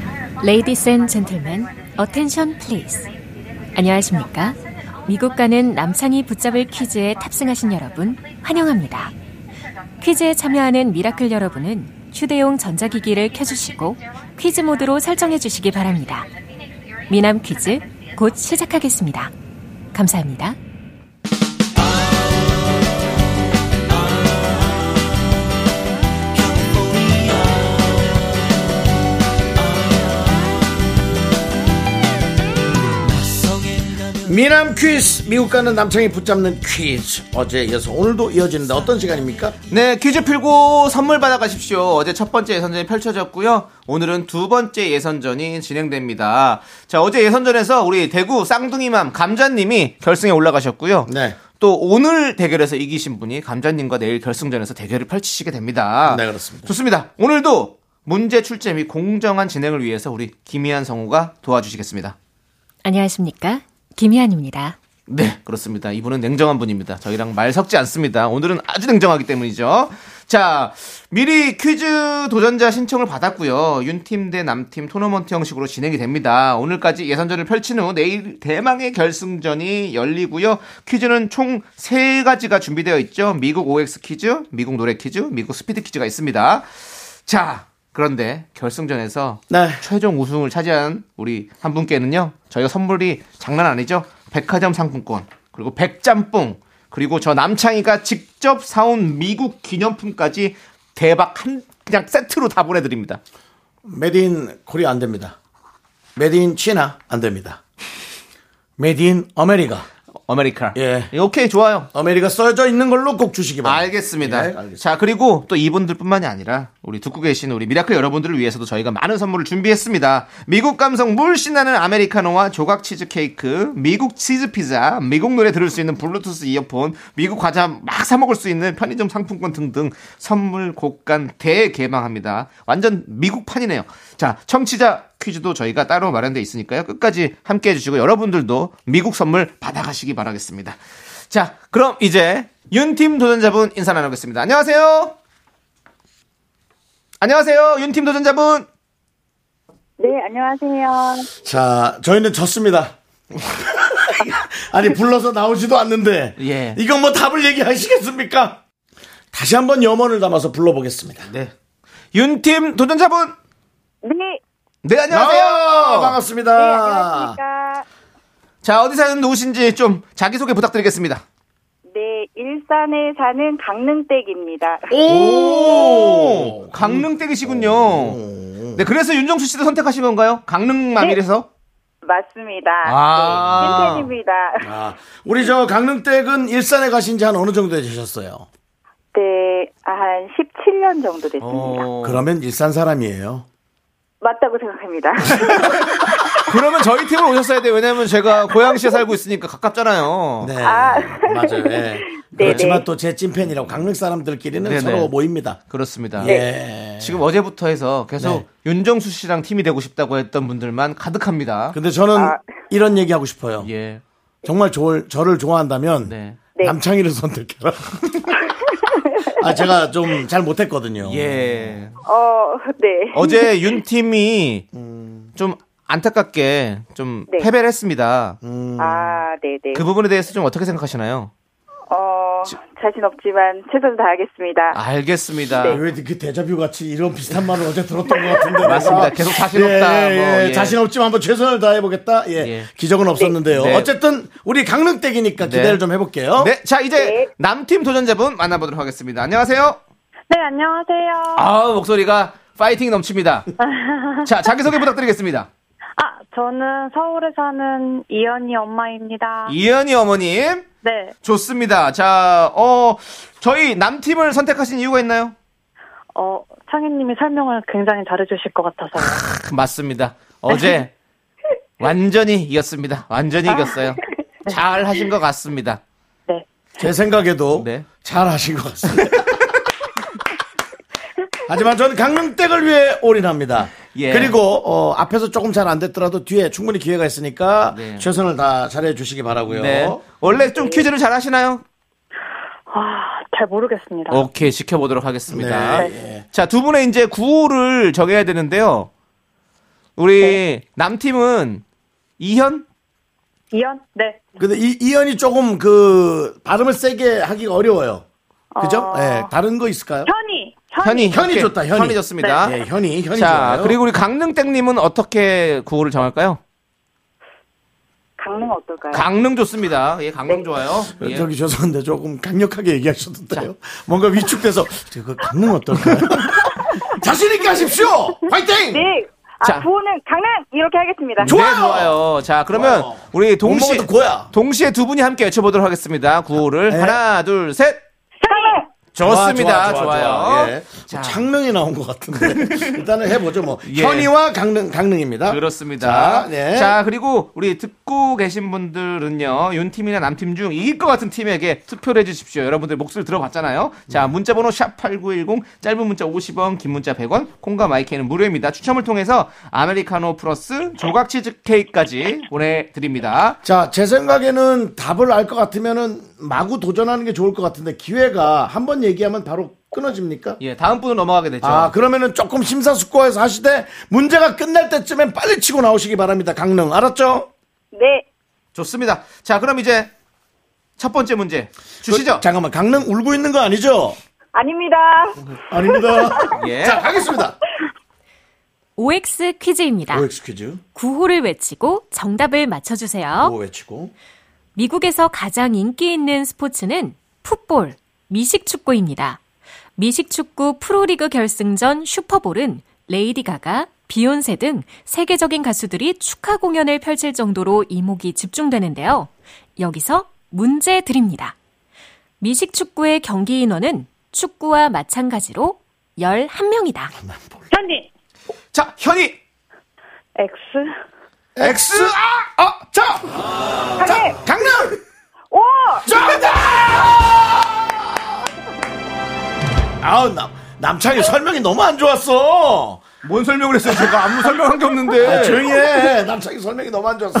Ladies and gentlemen, attention please. 안녕하십니까? 미국 가는 남창희 붙잡을 퀴즈에 탑승하신 여러분, 환영합니다. 퀴즈에 참여하는 미라클 여러분은 휴대용 전자기기를 켜주시고 퀴즈 모드로 설정해 주시기 바랍니다. 미남 퀴즈 곧 시작하겠습니다. 감사합니다. 미남 퀴즈 미국 가는 남창이 붙잡는 퀴즈 어제 이어서 오늘도 이어지는데 어떤 시간입니까? 네, 퀴즈 풀고 선물 받아가십시오. 어제 첫 번째 예선전이 펼쳐졌고요. 오늘은 두 번째 예선전이 진행됩니다. 자, 어제 예선전에서 우리 대구 쌍둥이맘 감자님이 결승에 올라가셨고요. 네. 또 오늘 대결에서 이기신 분이 감자님과 내일 결승전에서 대결을 펼치시게 됩니다. 네, 그렇습니다. 좋습니다. 오늘도 문제 출제 및 공정한 진행을 위해서 우리 김희한 성우가 도와주시겠습니다. 안녕하십니까? 김희안입니다. 네, 그렇습니다. 이분은 냉정한 분입니다. 저희랑 말 섞지 않습니다. 오늘은 아주 냉정하기 때문이죠. 자, 미리 퀴즈 도전자 신청을 받았고요. 윤팀 대 남팀 토너먼트 형식으로 진행이 됩니다. 오늘까지 예선전을 펼친 후 내일 대망의 결승전이 열리고요. 퀴즈는 총 3가지가 준비되어 있죠. 미국 OX 퀴즈, 미국 노래 퀴즈, 미국 스피드 퀴즈가 있습니다. 자, 그런데 결승전에서 네. 최종 우승을 차지한 우리 한 분께는요. 저희가 선물이 장난 아니죠. 백화점 상품권 그리고 백짬뽕 그리고 저 남창희가 직접 사온 미국 기념품까지 대박 한 그냥 세트로 다 보내드립니다. made in Korea 안 됩니다. made in China 안 됩니다. made in 아메리카. 아메리카. 예. 오케이 좋아요. 아메리카 써져 있는 걸로 꼭 주시기 바랍니다. 알겠습니다. 예, 알겠습니다. 자, 그리고 또 이분들뿐만이 아니라 우리 듣고 계신 우리 미라클 여러분들을 위해서도 저희가 많은 선물을 준비했습니다. 미국 감성 물씬 나는 아메리카노와 조각 치즈 케이크, 미국 치즈 피자, 미국 노래 들을 수 있는 블루투스 이어폰, 미국 과자 막 사 먹을 수 있는 편의점 상품권 등등 선물 곡간 대개방합니다. 완전 미국판이네요. 자, 청취자 퀴즈도 저희가 따로 마련돼 있으니까요. 끝까지 함께 해주시고 여러분들도 미국 선물 받아가시기 바라겠습니다. 자, 그럼 이제 윤팀 도전자분 인사 나누겠습니다. 안녕하세요. 안녕하세요. 윤팀 도전자분. 네, 안녕하세요. 자, 저희는 졌습니다. 아니, 불러서 나오지도 않는데. 예. 이건 뭐 답을 얘기하시겠습니까? 다시 한번 염원을 담아서 불러보겠습니다. 네. 윤팀 도전자분. 네, 네, 안녕하세요. 아, 반갑습니다. 네, 안녕하십니까. 자, 어디 사는 누구신지 좀 자기소개 부탁드리겠습니다. 네, 일산에 사는 강릉댁입니다. 오! 강릉댁이시군요. 네, 그래서 윤정수 씨도 선택하신 건가요? 강릉맘이라서? 맞습니다. 아. 네, 찐팬입니다. 아, 우리 저 강릉댁은 일산에 가신 지 한 어느 정도 되셨어요? 네, 한 17년 정도 됐습니다. 어. 그러면 일산 사람이에요. 맞다고 생각합니다. 그러면 저희 팀으로 오셨어야 돼요. 왜냐면 제가 고양시에 살고 있으니까 가깝잖아요. 네. 아. 맞아요. 예. 네, 그렇지만 네. 또제 찐팬이라고 강릉 사람들끼리는 네, 서로 네. 모입니다. 그렇습니다. 예. 지금 어제부터 해서 계속 네. 윤정수 씨랑 팀이 되고 싶다고 했던 분들만 가득합니다. 근데 저는 아. 이런 얘기 하고 싶어요. 예. 정말 저, 저를 좋아한다면 네. 네. 남창희를 선택해라. 아, 제가 좀 잘 못했거든요. 예. 어, 네. 어제 윤 팀이 음. 좀 안타깝게 좀 네. 패배를 했습니다. 음. 아, 네네. 그 부분에 대해서 좀 어떻게 생각하시나요? 어, 자신 없지만 최선을 다하겠습니다. 알겠습니다. 네. 왜그 대자뷰 같이 이런 비슷한 말을 어제 들었던 것 같은데. 맞습니다. 계속 자신 없다. 예, 예, 뭐, 예. 예. 자신 없지만 한번 최선을 다해보겠다. 예. 예. 기적은 없었는데요. 네. 어쨌든 우리 강릉댁이니까 기대를 네. 좀 해볼게요. 네, 자 이제 네. 남팀 도전자분 만나보도록 하겠습니다. 안녕하세요. 네, 안녕하세요. 아 목소리가 파이팅 넘칩니다. 자 자기소개 부탁드리겠습니다. 아, 저는 서울에 사는 이연이 엄마입니다. 이현희 어머님 네. 좋습니다. 자, 어 저희 남팀을 선택하신 이유가 있나요? 어, 창희님이 설명을 굉장히 잘해주실 것 같아서요. 맞습니다. 어제 완전히 이겼습니다. 완전히 이겼어요. 잘 하신 것 같습니다. 네. 제 생각에도 네. 잘 하신 것 같습니다. 하지만 저는 강릉댁을 위해 올인합니다. 예. 그리고 어, 앞에서 조금 잘 안 됐더라도 뒤에 충분히 기회가 있으니까 네. 최선을 다 잘해 주시기 바라고요. 네. 원래 좀 퀴즈를 잘 하시나요? 아, 잘 모르겠습니다. 오케이 지켜보도록 하겠습니다. 네. 자, 두 분의 이제 구호를 정해야 되는데요. 우리 남팀은 이현? 이연? 네. 근데 이, 이현이 조금 그 발음을 세게 하기가 어려워요. 그죠? 어. 네, 다른 거 있을까요? 현이! 현이. 현이 오케이. 좋다, 현이. 좋습니다. 네, 현이, 현이 자, 좋아요. 그리고 우리 강릉땡님은 어떻게 구호를 정할까요? 강릉 어떨까요? 강릉 좋습니다. 예, 강릉 좋아요. 예. 저기 죄송한데 조금 강력하게 얘기하셔도 돼요. 뭔가 위축돼서 그 강릉 어떨까요? 자신 있게 하십시오. 화이팅! 네. 아, 자. 구호는 강릉! 이렇게 하겠습니다. 좋아요. 네, 좋아요. 자, 그러면 좋아요. 우리 고야. 동시에 두 분이 함께 외쳐보도록 하겠습니다. 구호를 네. 하나, 둘, 셋. 좋습니다. 좋아, 좋아. 좋아. 예. 자. 뭐 창릉이 나온 것 같은데 일단은 해보죠. 뭐 예. 현이와 강릉 강릉입니다. 그렇습니다. 자, 네. 자, 그리고 우리 듣고 계신 분들은요, 윤팀이나 남팀 중 이길 것 같은 팀에게 투표를 해주십시오. 여러분들 목소리 들어봤잖아요. 자, 문자번호 샵8910, 짧은 문자 50원, 긴 문자 100원, 콩과 마이크는 무료입니다. 추첨을 통해서 아메리카노 플러스 조각 치즈 케이크까지 보내드립니다. 자, 제 생각에는 답을 알 것 같으면은 마구 도전하는 게 좋을 것 같은데 기회가 한 번 얘기하면 바로 끊어집니까? 예, 다음 분으로 넘어가게 되죠. 아, 그러면은 조금 심사숙고해서 하시되 문제가 끝날 때쯤엔 빨리 치고 나오시기 바랍니다. 강릉. 알았죠? 네. 좋습니다. 자, 그럼 이제 첫 번째 문제 주시죠. 그, 잠깐만. 강릉 울고 있는 거 아니죠? 아닙니다. 아닙니다. 예. 자, 가겠습니다. OX 퀴즈입니다. OX 퀴즈. 구호를 외치고 정답을 맞춰 주세요. 오 외치고. 미국에서 가장 인기 있는 스포츠는 풋볼, 미식축구입니다. 미식축구 프로리그 결승전 슈퍼볼은 레이디 가가, 비욘세 등 세계적인 가수들이 축하 공연을 펼칠 정도로 이목이 집중되는데요. 여기서 문제 드립니다. 미식축구의 경기 인원은 축구와 마찬가지로 11명이다. 현니. 자, 현이 X. X, 아! 아! 자! 자, 강릉! 오! 정답! 아우, 남, 남창이 설명이 너무 안 좋았어. 뭔 설명을 했어요? 제가 아무 설명한 게 없는데. 아, 조용히 해. 남창이 설명이 너무 안 좋았어.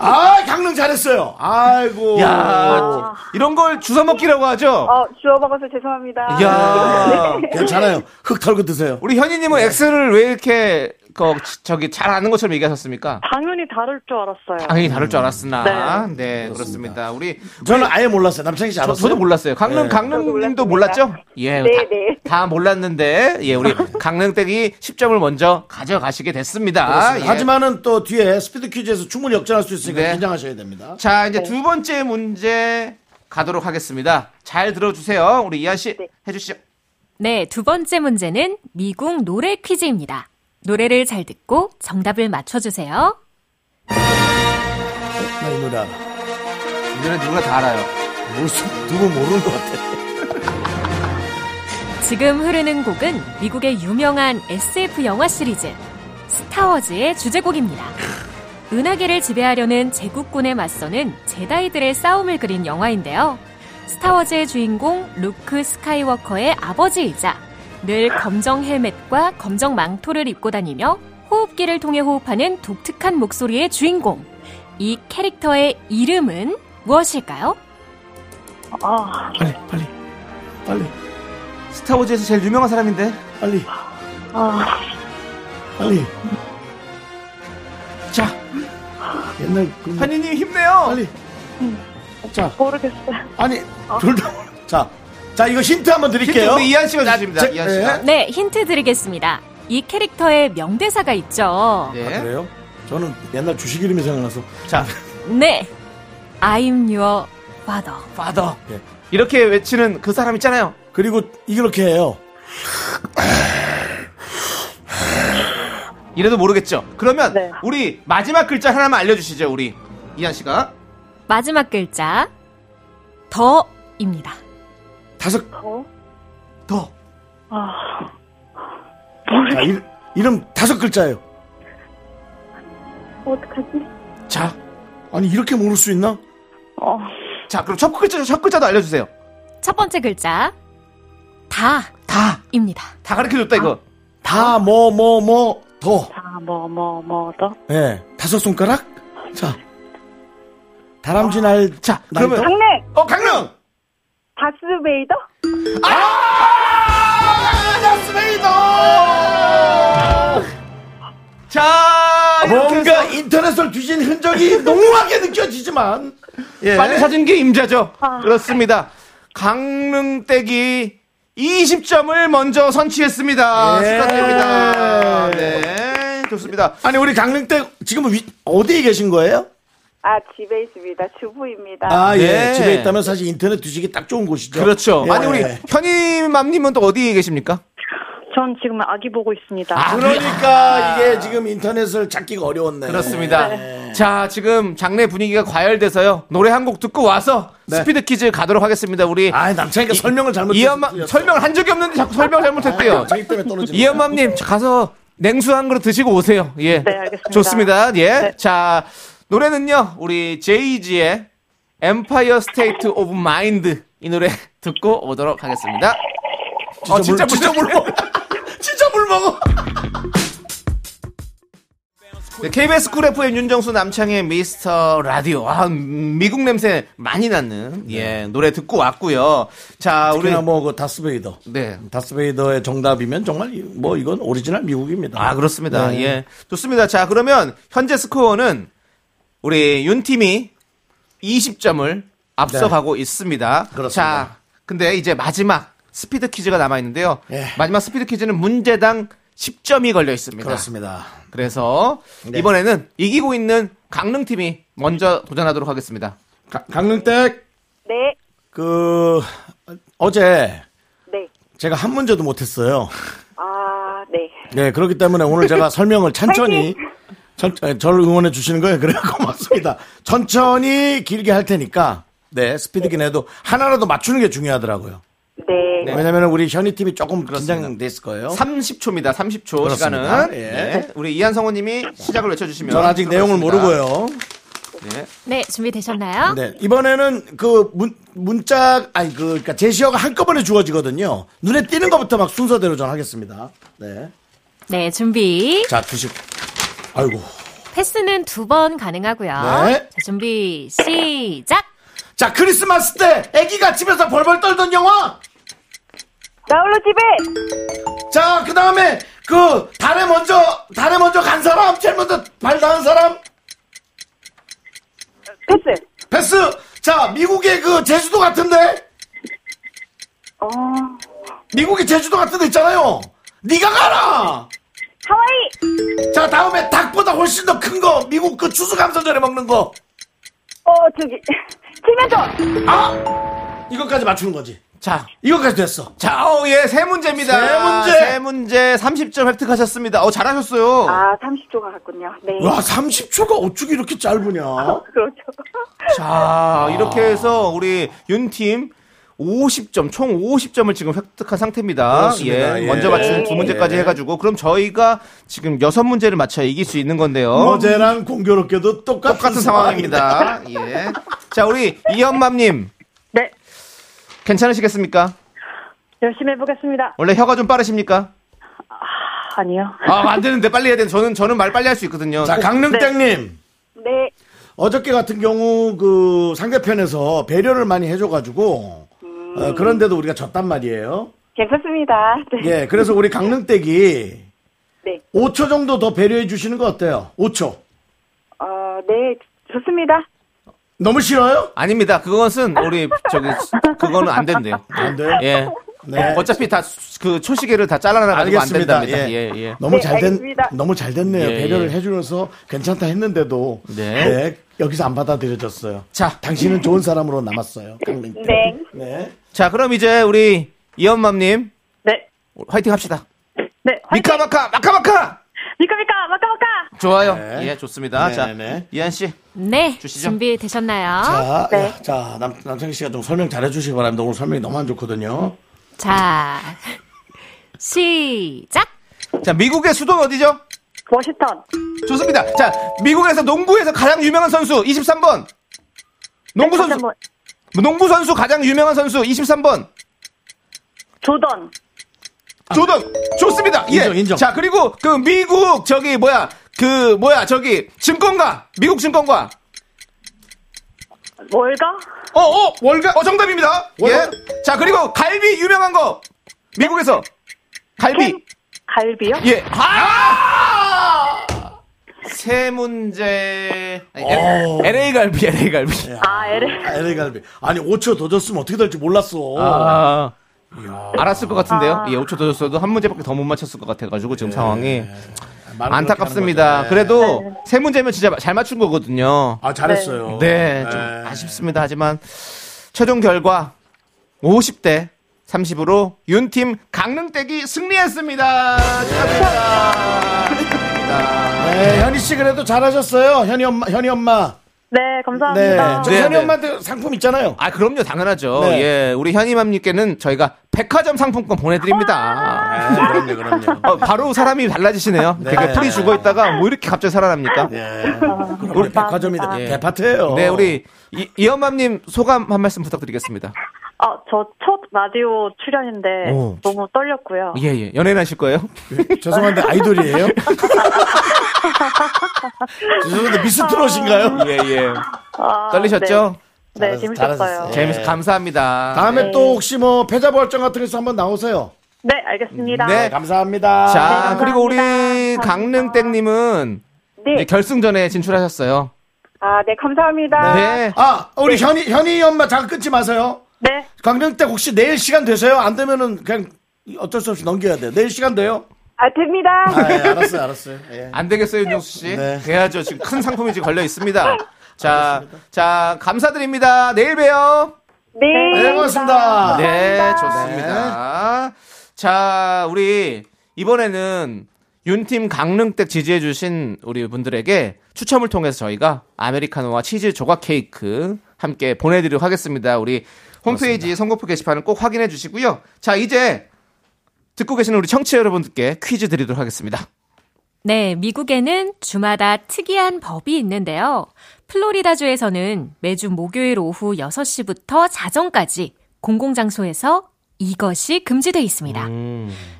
아, 강릉 잘했어요. 아이고. 야, 이런 걸 주워 먹기라고 하죠. 어, 주워 먹어서 죄송합니다. 야, 괜찮아요. 흙 털고 드세요. 우리 현이님은 X를 왜 이렇게 그 저기 잘 아는 것처럼 얘기하셨습니까? 당연히 다를 줄 알았어요. 당연히 다를 줄 알았으나, 네, 그렇습니다. 우리 저는 아예 몰랐어요. 잘 저, 알았어요. 도 몰랐어요. 강릉 네. 강릉님도 저도 몰랐죠? 예, 네, 다, 네. 다 몰랐는데, 예, 우리 강릉댁이 10점을 먼저 가져가시게 됐습니다. 그렇습니다. 예. 하지만은 또 뒤에 스피드 퀴즈에서 충분히 역전할 수 있으니까 네. 긴장하셔야 됩니다. 자, 이제 두 번째 문제 가도록 하겠습니다. 잘 들어주세요. 우리 이한 씨 네. 해주시죠. 네, 두 번째 문제는 미국 노래 퀴즈입니다. 노래를 잘 듣고 정답을 맞춰주세요. 나 이 노래 알아. 이 노래 누가 다 알아요. 모르수, 누구 모르는 것 같아. 지금 흐르는 곡은 미국의 유명한 SF 영화 시리즈 스타워즈의 주제곡입니다. 은하계를 지배하려는 제국군에 맞서는 제다이들의 싸움을 그린 영화인데요. 스타워즈의 주인공 루크 스카이워커의 아버지이자 늘 검정 헬멧과 검정 망토를 입고 다니며 호흡기를 통해 호흡하는 독특한 목소리의 주인공. 이 캐릭터의 이름은 무엇일까요? 아, 빨리, 빨리. 빨리, 스타워즈에서 제일 유명한 사람인데. 빨리, 아, 빨리. 자, 옛날 그 현이님 힘내요. 빨리. 자, 모르겠어요. 아니, 둘 다. 자, 자, 이거 힌트 한번 힌트 드릴게요. 우리 이한 씨가 주십니다. 제- 이한 씨가. 네. 네, 힌트 드리겠습니다. 이 캐릭터의 명대사가 있죠. 네. 아, 그래요? 저는 옛날 주식 이름이 생각나서. 자, 네. I'm your father. 파더. 예. 이렇게 외치는 그 사람 있잖아요. 그리고 이렇게 해요. 이래도 모르겠죠. 그러면 네. 우리 마지막 글자 하나만 알려주시죠. 우리 이한 씨가. 마지막 글자 더입니다. 다섯, 어? 더. 아, 자, 이, 이름 다섯 글자예요. 어떡하지? 자, 아니, 이렇게 모를 수 있나? 어, 자, 그럼 첫 글자 첫 글자도 알려주세요. 첫 번째 글자 다, 다입니다. 다 가르쳐줬다 이거. 다, 뭐, 뭐, 뭐, 더. 자, 뭐, 뭐, 뭐, 더? 예. 다섯 손가락? 자. 다람쥐 날, 자, 날 그러면 더? 강릉! 어 강릉. 다스베이더? 자, 이렇게 뭔가 인터넷을 뒤진 흔적이 농후하게 느껴지지만. 예. 빨리 찾은 게 임자죠. 그렇습니다. 강릉댁이 20점을 먼저 선취했습니다. 예. 축하드립니다. 네, 좋습니다. 아니, 우리 강릉댁 지금 위, 어디에 계신 거예요? 아, 집에 있습니다. 주부입니다. 아, 예. 네. 집에 있다면 사실 인터넷 뒤지기 딱 좋은 곳이죠. 그렇죠. 예. 아니 우리 현이맘님은 또 어디에 계십니까? 전 지금 아기 보고 있습니다. 아, 그러니까 이게 지금 인터넷을 찾기가 어려웠네. 그렇습니다. 네. 자, 지금 장례 분위기가 과열돼서요. 노래 한 곡 듣고 와서 스피드 퀴즈 가도록 하겠습니다. 우리 네. 아, 남창이가 설명을 잘못했어. 이현맘 설명을 한 적이 없는데 자꾸 설명 잘못했대요. 떨어지는 이현맘님 가서 냉수 한 그릇 드시고 오세요. 예, 네, 알겠습니다. 좋습니다. 예, 네. 자 노래는요 우리 제이지의 Empire State of Mind 이 노래 듣고 오도록 하겠습니다. 어, 진짜 물, 진짜 물 먹어. 진짜 물 먹어. 네, KBS 쿨 FM 윤정수 남창희의 미스터 라디오. 아, 음, 미국 냄새 많이 나는 예 노래 듣고 왔고요. 자, 우리 뭐그 다스베이더. 네. 다스베이더의 정답이면 정말 이- 뭐 이건 오리지널 미국입니다. 아, 그렇습니다. 네. 예. 좋습니다. 자, 그러면 현재 스코어는 우리 윤팀이 20점을 앞서가고 있습니다. 네. 그렇습니다. 자, 근데 이제 마지막 스피드 퀴즈가 남아 있는데요. 예. 마지막 스피드 퀴즈는 문제당 10점이 걸려 있습니다. 그렇습니다. 그래서 네. 이번에는 이기고 있는 강릉 팀이 먼저 도전하도록 하겠습니다. 가- 강릉댁 네, 그 어제 네. 제가 한 문제도 못했어요. 아, 네. 네, 그렇기 때문에 오늘 제가 설명을 천천히 천, 에, 저를 응원해 주시는 거예요. 그래 고맙습니다. 천천히 길게 할 테니까 네 스피드긴 해도 하나라도 맞추는 게 중요하더라고요. 네. 왜냐면 우리 현희 팀이 조금 긴장돼 있을 거예요. 30초입니다. 30초 그렇습니다. 시간은. 예. 네. 우리 이한성우님이 시작을 외쳐주시면. 전 아직 내용을. 모르고요. 네. 네, 준비되셨나요? 네, 이번에는 그 문, 문자, 아니, 그, 그니까 제시어가 한꺼번에 주어지거든요. 눈에 띄는 것부터 막 순서대로 전 하겠습니다. 네. 네, 준비. 자, 주식. 아이고. 패스는 두 번 가능하고요. 네. 자, 준비, 시작! 자, 크리스마스 때 애기가 집에서 벌벌 떨던 영화. 나홀로 집에! 자, 그 다음에 그 달에 먼저, 달에 먼저 간 사람, 제일 먼저 발 닿은 사람. 패스! 패스. 자, 미국의 그 제주도 같은데? 어, 미국의 제주도 같은 데 있잖아요. 네가 가라! 하와이! 자, 다음에 닭보다 훨씬 더 큰 거. 미국 그 추수감사절에 먹는 거. 어, 저기, 칠면조! 아! 이것까지 맞추는 거지. 자, 이것까지 됐어. 자, 어, 예, 세 문제입니다. 세 문제. 세 문제 30점 획득하셨습니다. 어, 잘하셨어요. 아, 30초가 갔군요. 네. 와, 30초가 어떻게 이렇게 짧으냐? 그렇죠. 자, 이렇게 해서 우리 윤팀 50점, 총 50점을 지금 획득한 상태입니다. 그렇습니다. 예, 예. 먼저 맞춘 네. 두 문제까지 예. 해가지고, 그럼 저희가 지금 여섯 문제를 맞춰야 이길 수 있는 건데요. 어제랑 공교롭게도 똑같은, 똑같은 상황입니다. 예. 자, 우리 이현맘님, 네. 괜찮으시겠습니까? 열심히 해보겠습니다. 원래 혀가 좀 빠르십니까? 아니요. 아, 안 되는데 빨리 해야 되는데 저는 저는 말 빨리 할 수 있거든요. 자, 강릉땡님. 네. 어저께 같은 경우 그 상대편에서 배려를 많이 해줘가지고 어, 그런데도 우리가 졌단 말이에요. 괜찮습니다. 네. 예, 그래서 우리 강릉댁이 네. 5초 정도 더 배려해 주시는 거 어때요? 5초. 어, 네. 좋습니다. 너무 싫어요? 아닙니다. 그것은 우리 저기 그거는 안 된대요. 안 돼요? 예. 네. 어차피 다 그 초시계를 다 잘라놔가지고 안 알겠습니다. 된답니다. 예. 예, 예. 너무 네, 잘 됐, 알겠습니다. 너무 잘 됐네요. 예, 배려를 예. 해주면서 괜찮다 했는데도 네. 네, 여기서 안 받아들여졌어요. 자, 당신은 좋은 사람으로 남았어요. 강릉댁. 네. 네. 자, 그럼 이제 우리 이현맘님 네. 화이팅 합시다. 네. 미카마카 마카마카 미카미카, 마카마카! 좋아요. 네. 예, 좋습니다. 네, 자, 네. 이한 씨. 네, 주시죠. 준비되셨나요? 자, 네. 야, 자, 남, 남창희 씨가 좀 설명 잘 해주시기 바랍니다. 오늘 설명이 너무 안 좋거든요. 자, 시작! 자, 미국의 수도는 어디죠? 워싱턴. 좋습니다. 자, 미국에서 농구에서 가장 유명한 선수 23번. 농구 선수. 한번. 농구 선수 가장 유명한 선수 23번. 조던. 조던. 좋습니다. 예. 인정, 인정. 자, 그리고 그 미국 저기 뭐야? 그 뭐야? 저기 증권가. 미국 증권가. 월가? 어, 어, 월가. 어, 정답입니다. 월가. 예. 자, 그리고 갈비 유명한 거. 미국에서 갈비. 햄? 갈비요? 예. 아! 세 문제. 아니, 어. LA 갈비, LA 갈비. 아, 에레. 아, LA 갈비. 아니, 5초 더 줬으면 어떻게 될지 몰랐어. 아. 알았을 것 같은데요. 예, 5초 더 줬어도 한 문제밖에 더 못 맞췄을 것 같아가지고 지금 상황이 말을 안타깝습니다. 그래도 세 문제면 진짜 잘 맞춘 거거든요. 아, 잘했어요. 네, 좀 네. 아쉽습니다. 하지만 최종 결과 50대 30으로 윤팀 강릉댁이 승리했습니다. 축하드립니다. 네, 현희 씨 그래도 잘하셨어요. 현희 엄마, 현희 엄마. 네, 네, 감사합니다. 저 네, 현희 네. 엄마한테 상품 있잖아요. 아, 그럼요. 당연하죠. 네. 예. 우리 현이맘님께는 저희가 백화점 상품권 보내드립니다. 네, 그럼요, 그럼요. 어, 바로 사람이 달라지시네요. 되게 풀이 죽어 있다가 뭐 이렇게 갑자기 살아납니까? 예. 우리 백화점이 예. 대파트예요. 네, 우리 이, 이엄맘님 소감 한 말씀 부탁드리겠습니다. 아, 저 첫 라디오 출연인데 오. 너무 떨렸고요. 예, 예. 연예인 하실 거예요? 죄송한데 아이돌이에요? 죄송한데 미스트롯인가요? 예, 예. 아, 떨리셨죠? 네, 네 잘하셨- 재밌었어요. 잘하셨어요. 재밌, 감사합니다. 다음에 네. 또 혹시 뭐 패자 부활전 같은 거에서 한번 나오세요. 네, 알겠습니다. 네. 감사합니다. 자, 감사합니다. 그리고 우리. 강릉땡님은 네. 결승전에 진출하셨어요. 아, 네, 감사합니다. 네. 아, 우리 현희, 현희 엄마 잠깐 끊지 마세요. 네. 강릉댁 혹시 내일 시간 되세요? 안 되면은 그냥 어쩔 수 없이 넘겨야 돼요. 내일 시간 돼요? 아, 됩니다. 아, 예, 알았어요, 알았어요. 예. 안 되겠어요, 윤정수 씨. 네. 돼야죠. 지금 큰 상품이 지금 걸려 있습니다. 자, 자, 감사드립니다. 내일 봬요. 네. 네, 고맙습니다. 네, 좋습니다. 자, 우리 이번에는 윤팀 강릉댁 지지해주신 우리 분들에게 추첨을 통해서 저희가 아메리카노와 치즈 조각 케이크 함께 보내드리도록 하겠습니다. 우리 홈페이지 선곡표 게시판을 꼭 확인해 주시고요. 자, 이제 듣고 계시는 우리 청취자 여러분들께 퀴즈 드리도록 하겠습니다. 네, 미국에는 주마다 특이한 법이 있는데요. 플로리다주에서는 매주 목요일 오후 6시부터 자정까지 공공장소에서 이것이 금지돼 있습니다.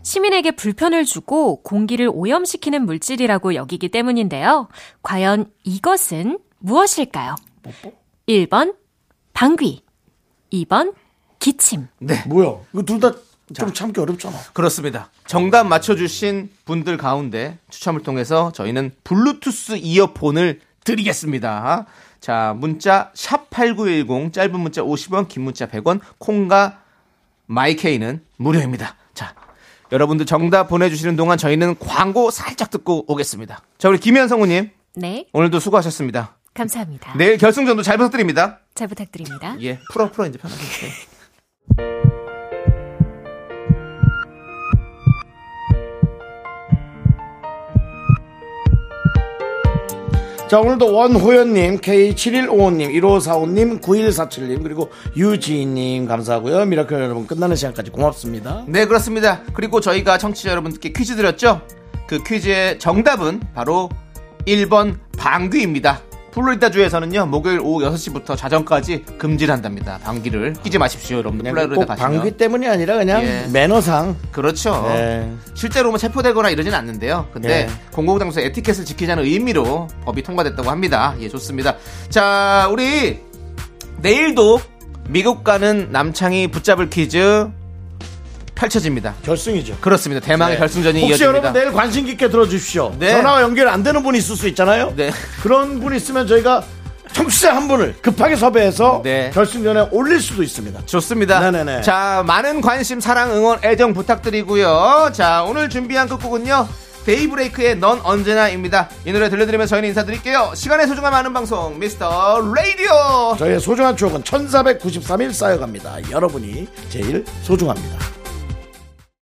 시민에게 불편을 주고 공기를 오염시키는 물질이라고 여기기 때문인데요. 과연 이것은 무엇일까요? 1번 방귀, 2번 기침. 뭐야? 이거 둘 다 좀 참기 어렵잖아. 그렇습니다. 정답 맞춰주신 분들 가운데 추첨을 통해서 저희는 블루투스 이어폰을 드리겠습니다. 자, 문자 샵 8910 짧은 문자 50원, 긴 문자 100원, 콩과 마이케이는 무료입니다. 자, 여러분들 정답 보내주시는 동안 저희는 광고 살짝 듣고 오겠습니다. 자, 우리 김현성우님 네, 오늘도 수고하셨습니다. 감사합니다. 내일 결승전도 잘 부탁드립니다. 잘 부탁드립니다. 예, 풀어 풀어 이제 편하게. 네. 자, 오늘도 원호연님, K7155님, 1545님, 9147님, 그리고 유지인님 감사하고요. 미라클 여러분 끝나는 시간까지 고맙습니다. 네, 그렇습니다. 그리고 저희가 청취자 여러분들께 퀴즈 드렸죠? 그 퀴즈의 정답은 바로 1번 방귀입니다. 플로리다주에서는요, 목요일 오후 6시부터 자정까지 금지를 한답니다. 방귀를 끼지 마십시오, 여러분들. 그냥 플로리다 꼭 가시면. 방귀 때문이 아니라 그냥 예. 매너상. 그렇죠. 네. 실제로 뭐 체포되거나 이러진 않는데요. 근데 예. 공공장소 에티켓을 지키자는 의미로 법이 통과됐다고 합니다. 예, 좋습니다. 자, 우리 내일도 미국 가는 남창이 붙잡을 퀴즈 펼쳐집니다. 결승이죠. 그렇습니다. 대망의 네. 결승전이 혹시 이어집니다. 여러분 내일 관심 깊게 들어주십시오. 네. 전화가 연결 안 되는 분이 있을 수 있잖아요. 네. 그런 분이 있으면 저희가 청취자 한 분을 급하게 섭외해서 네. 결승전에 올릴 수도 있습니다. 좋습니다. 네네네. 자, 많은 관심, 사랑, 응원, 애정 부탁드리고요. 자, 오늘 준비한 끝곡은요. 데이브레이크의 넌 언제나입니다. 이 노래 들려드리면서 저희는 인사드릴게요. 시간의 소중함 아는 방송, 미스터 라디오! 저희의 소중한 추억은 1493일 쌓여갑니다. 여러분이 제일 소중합니다.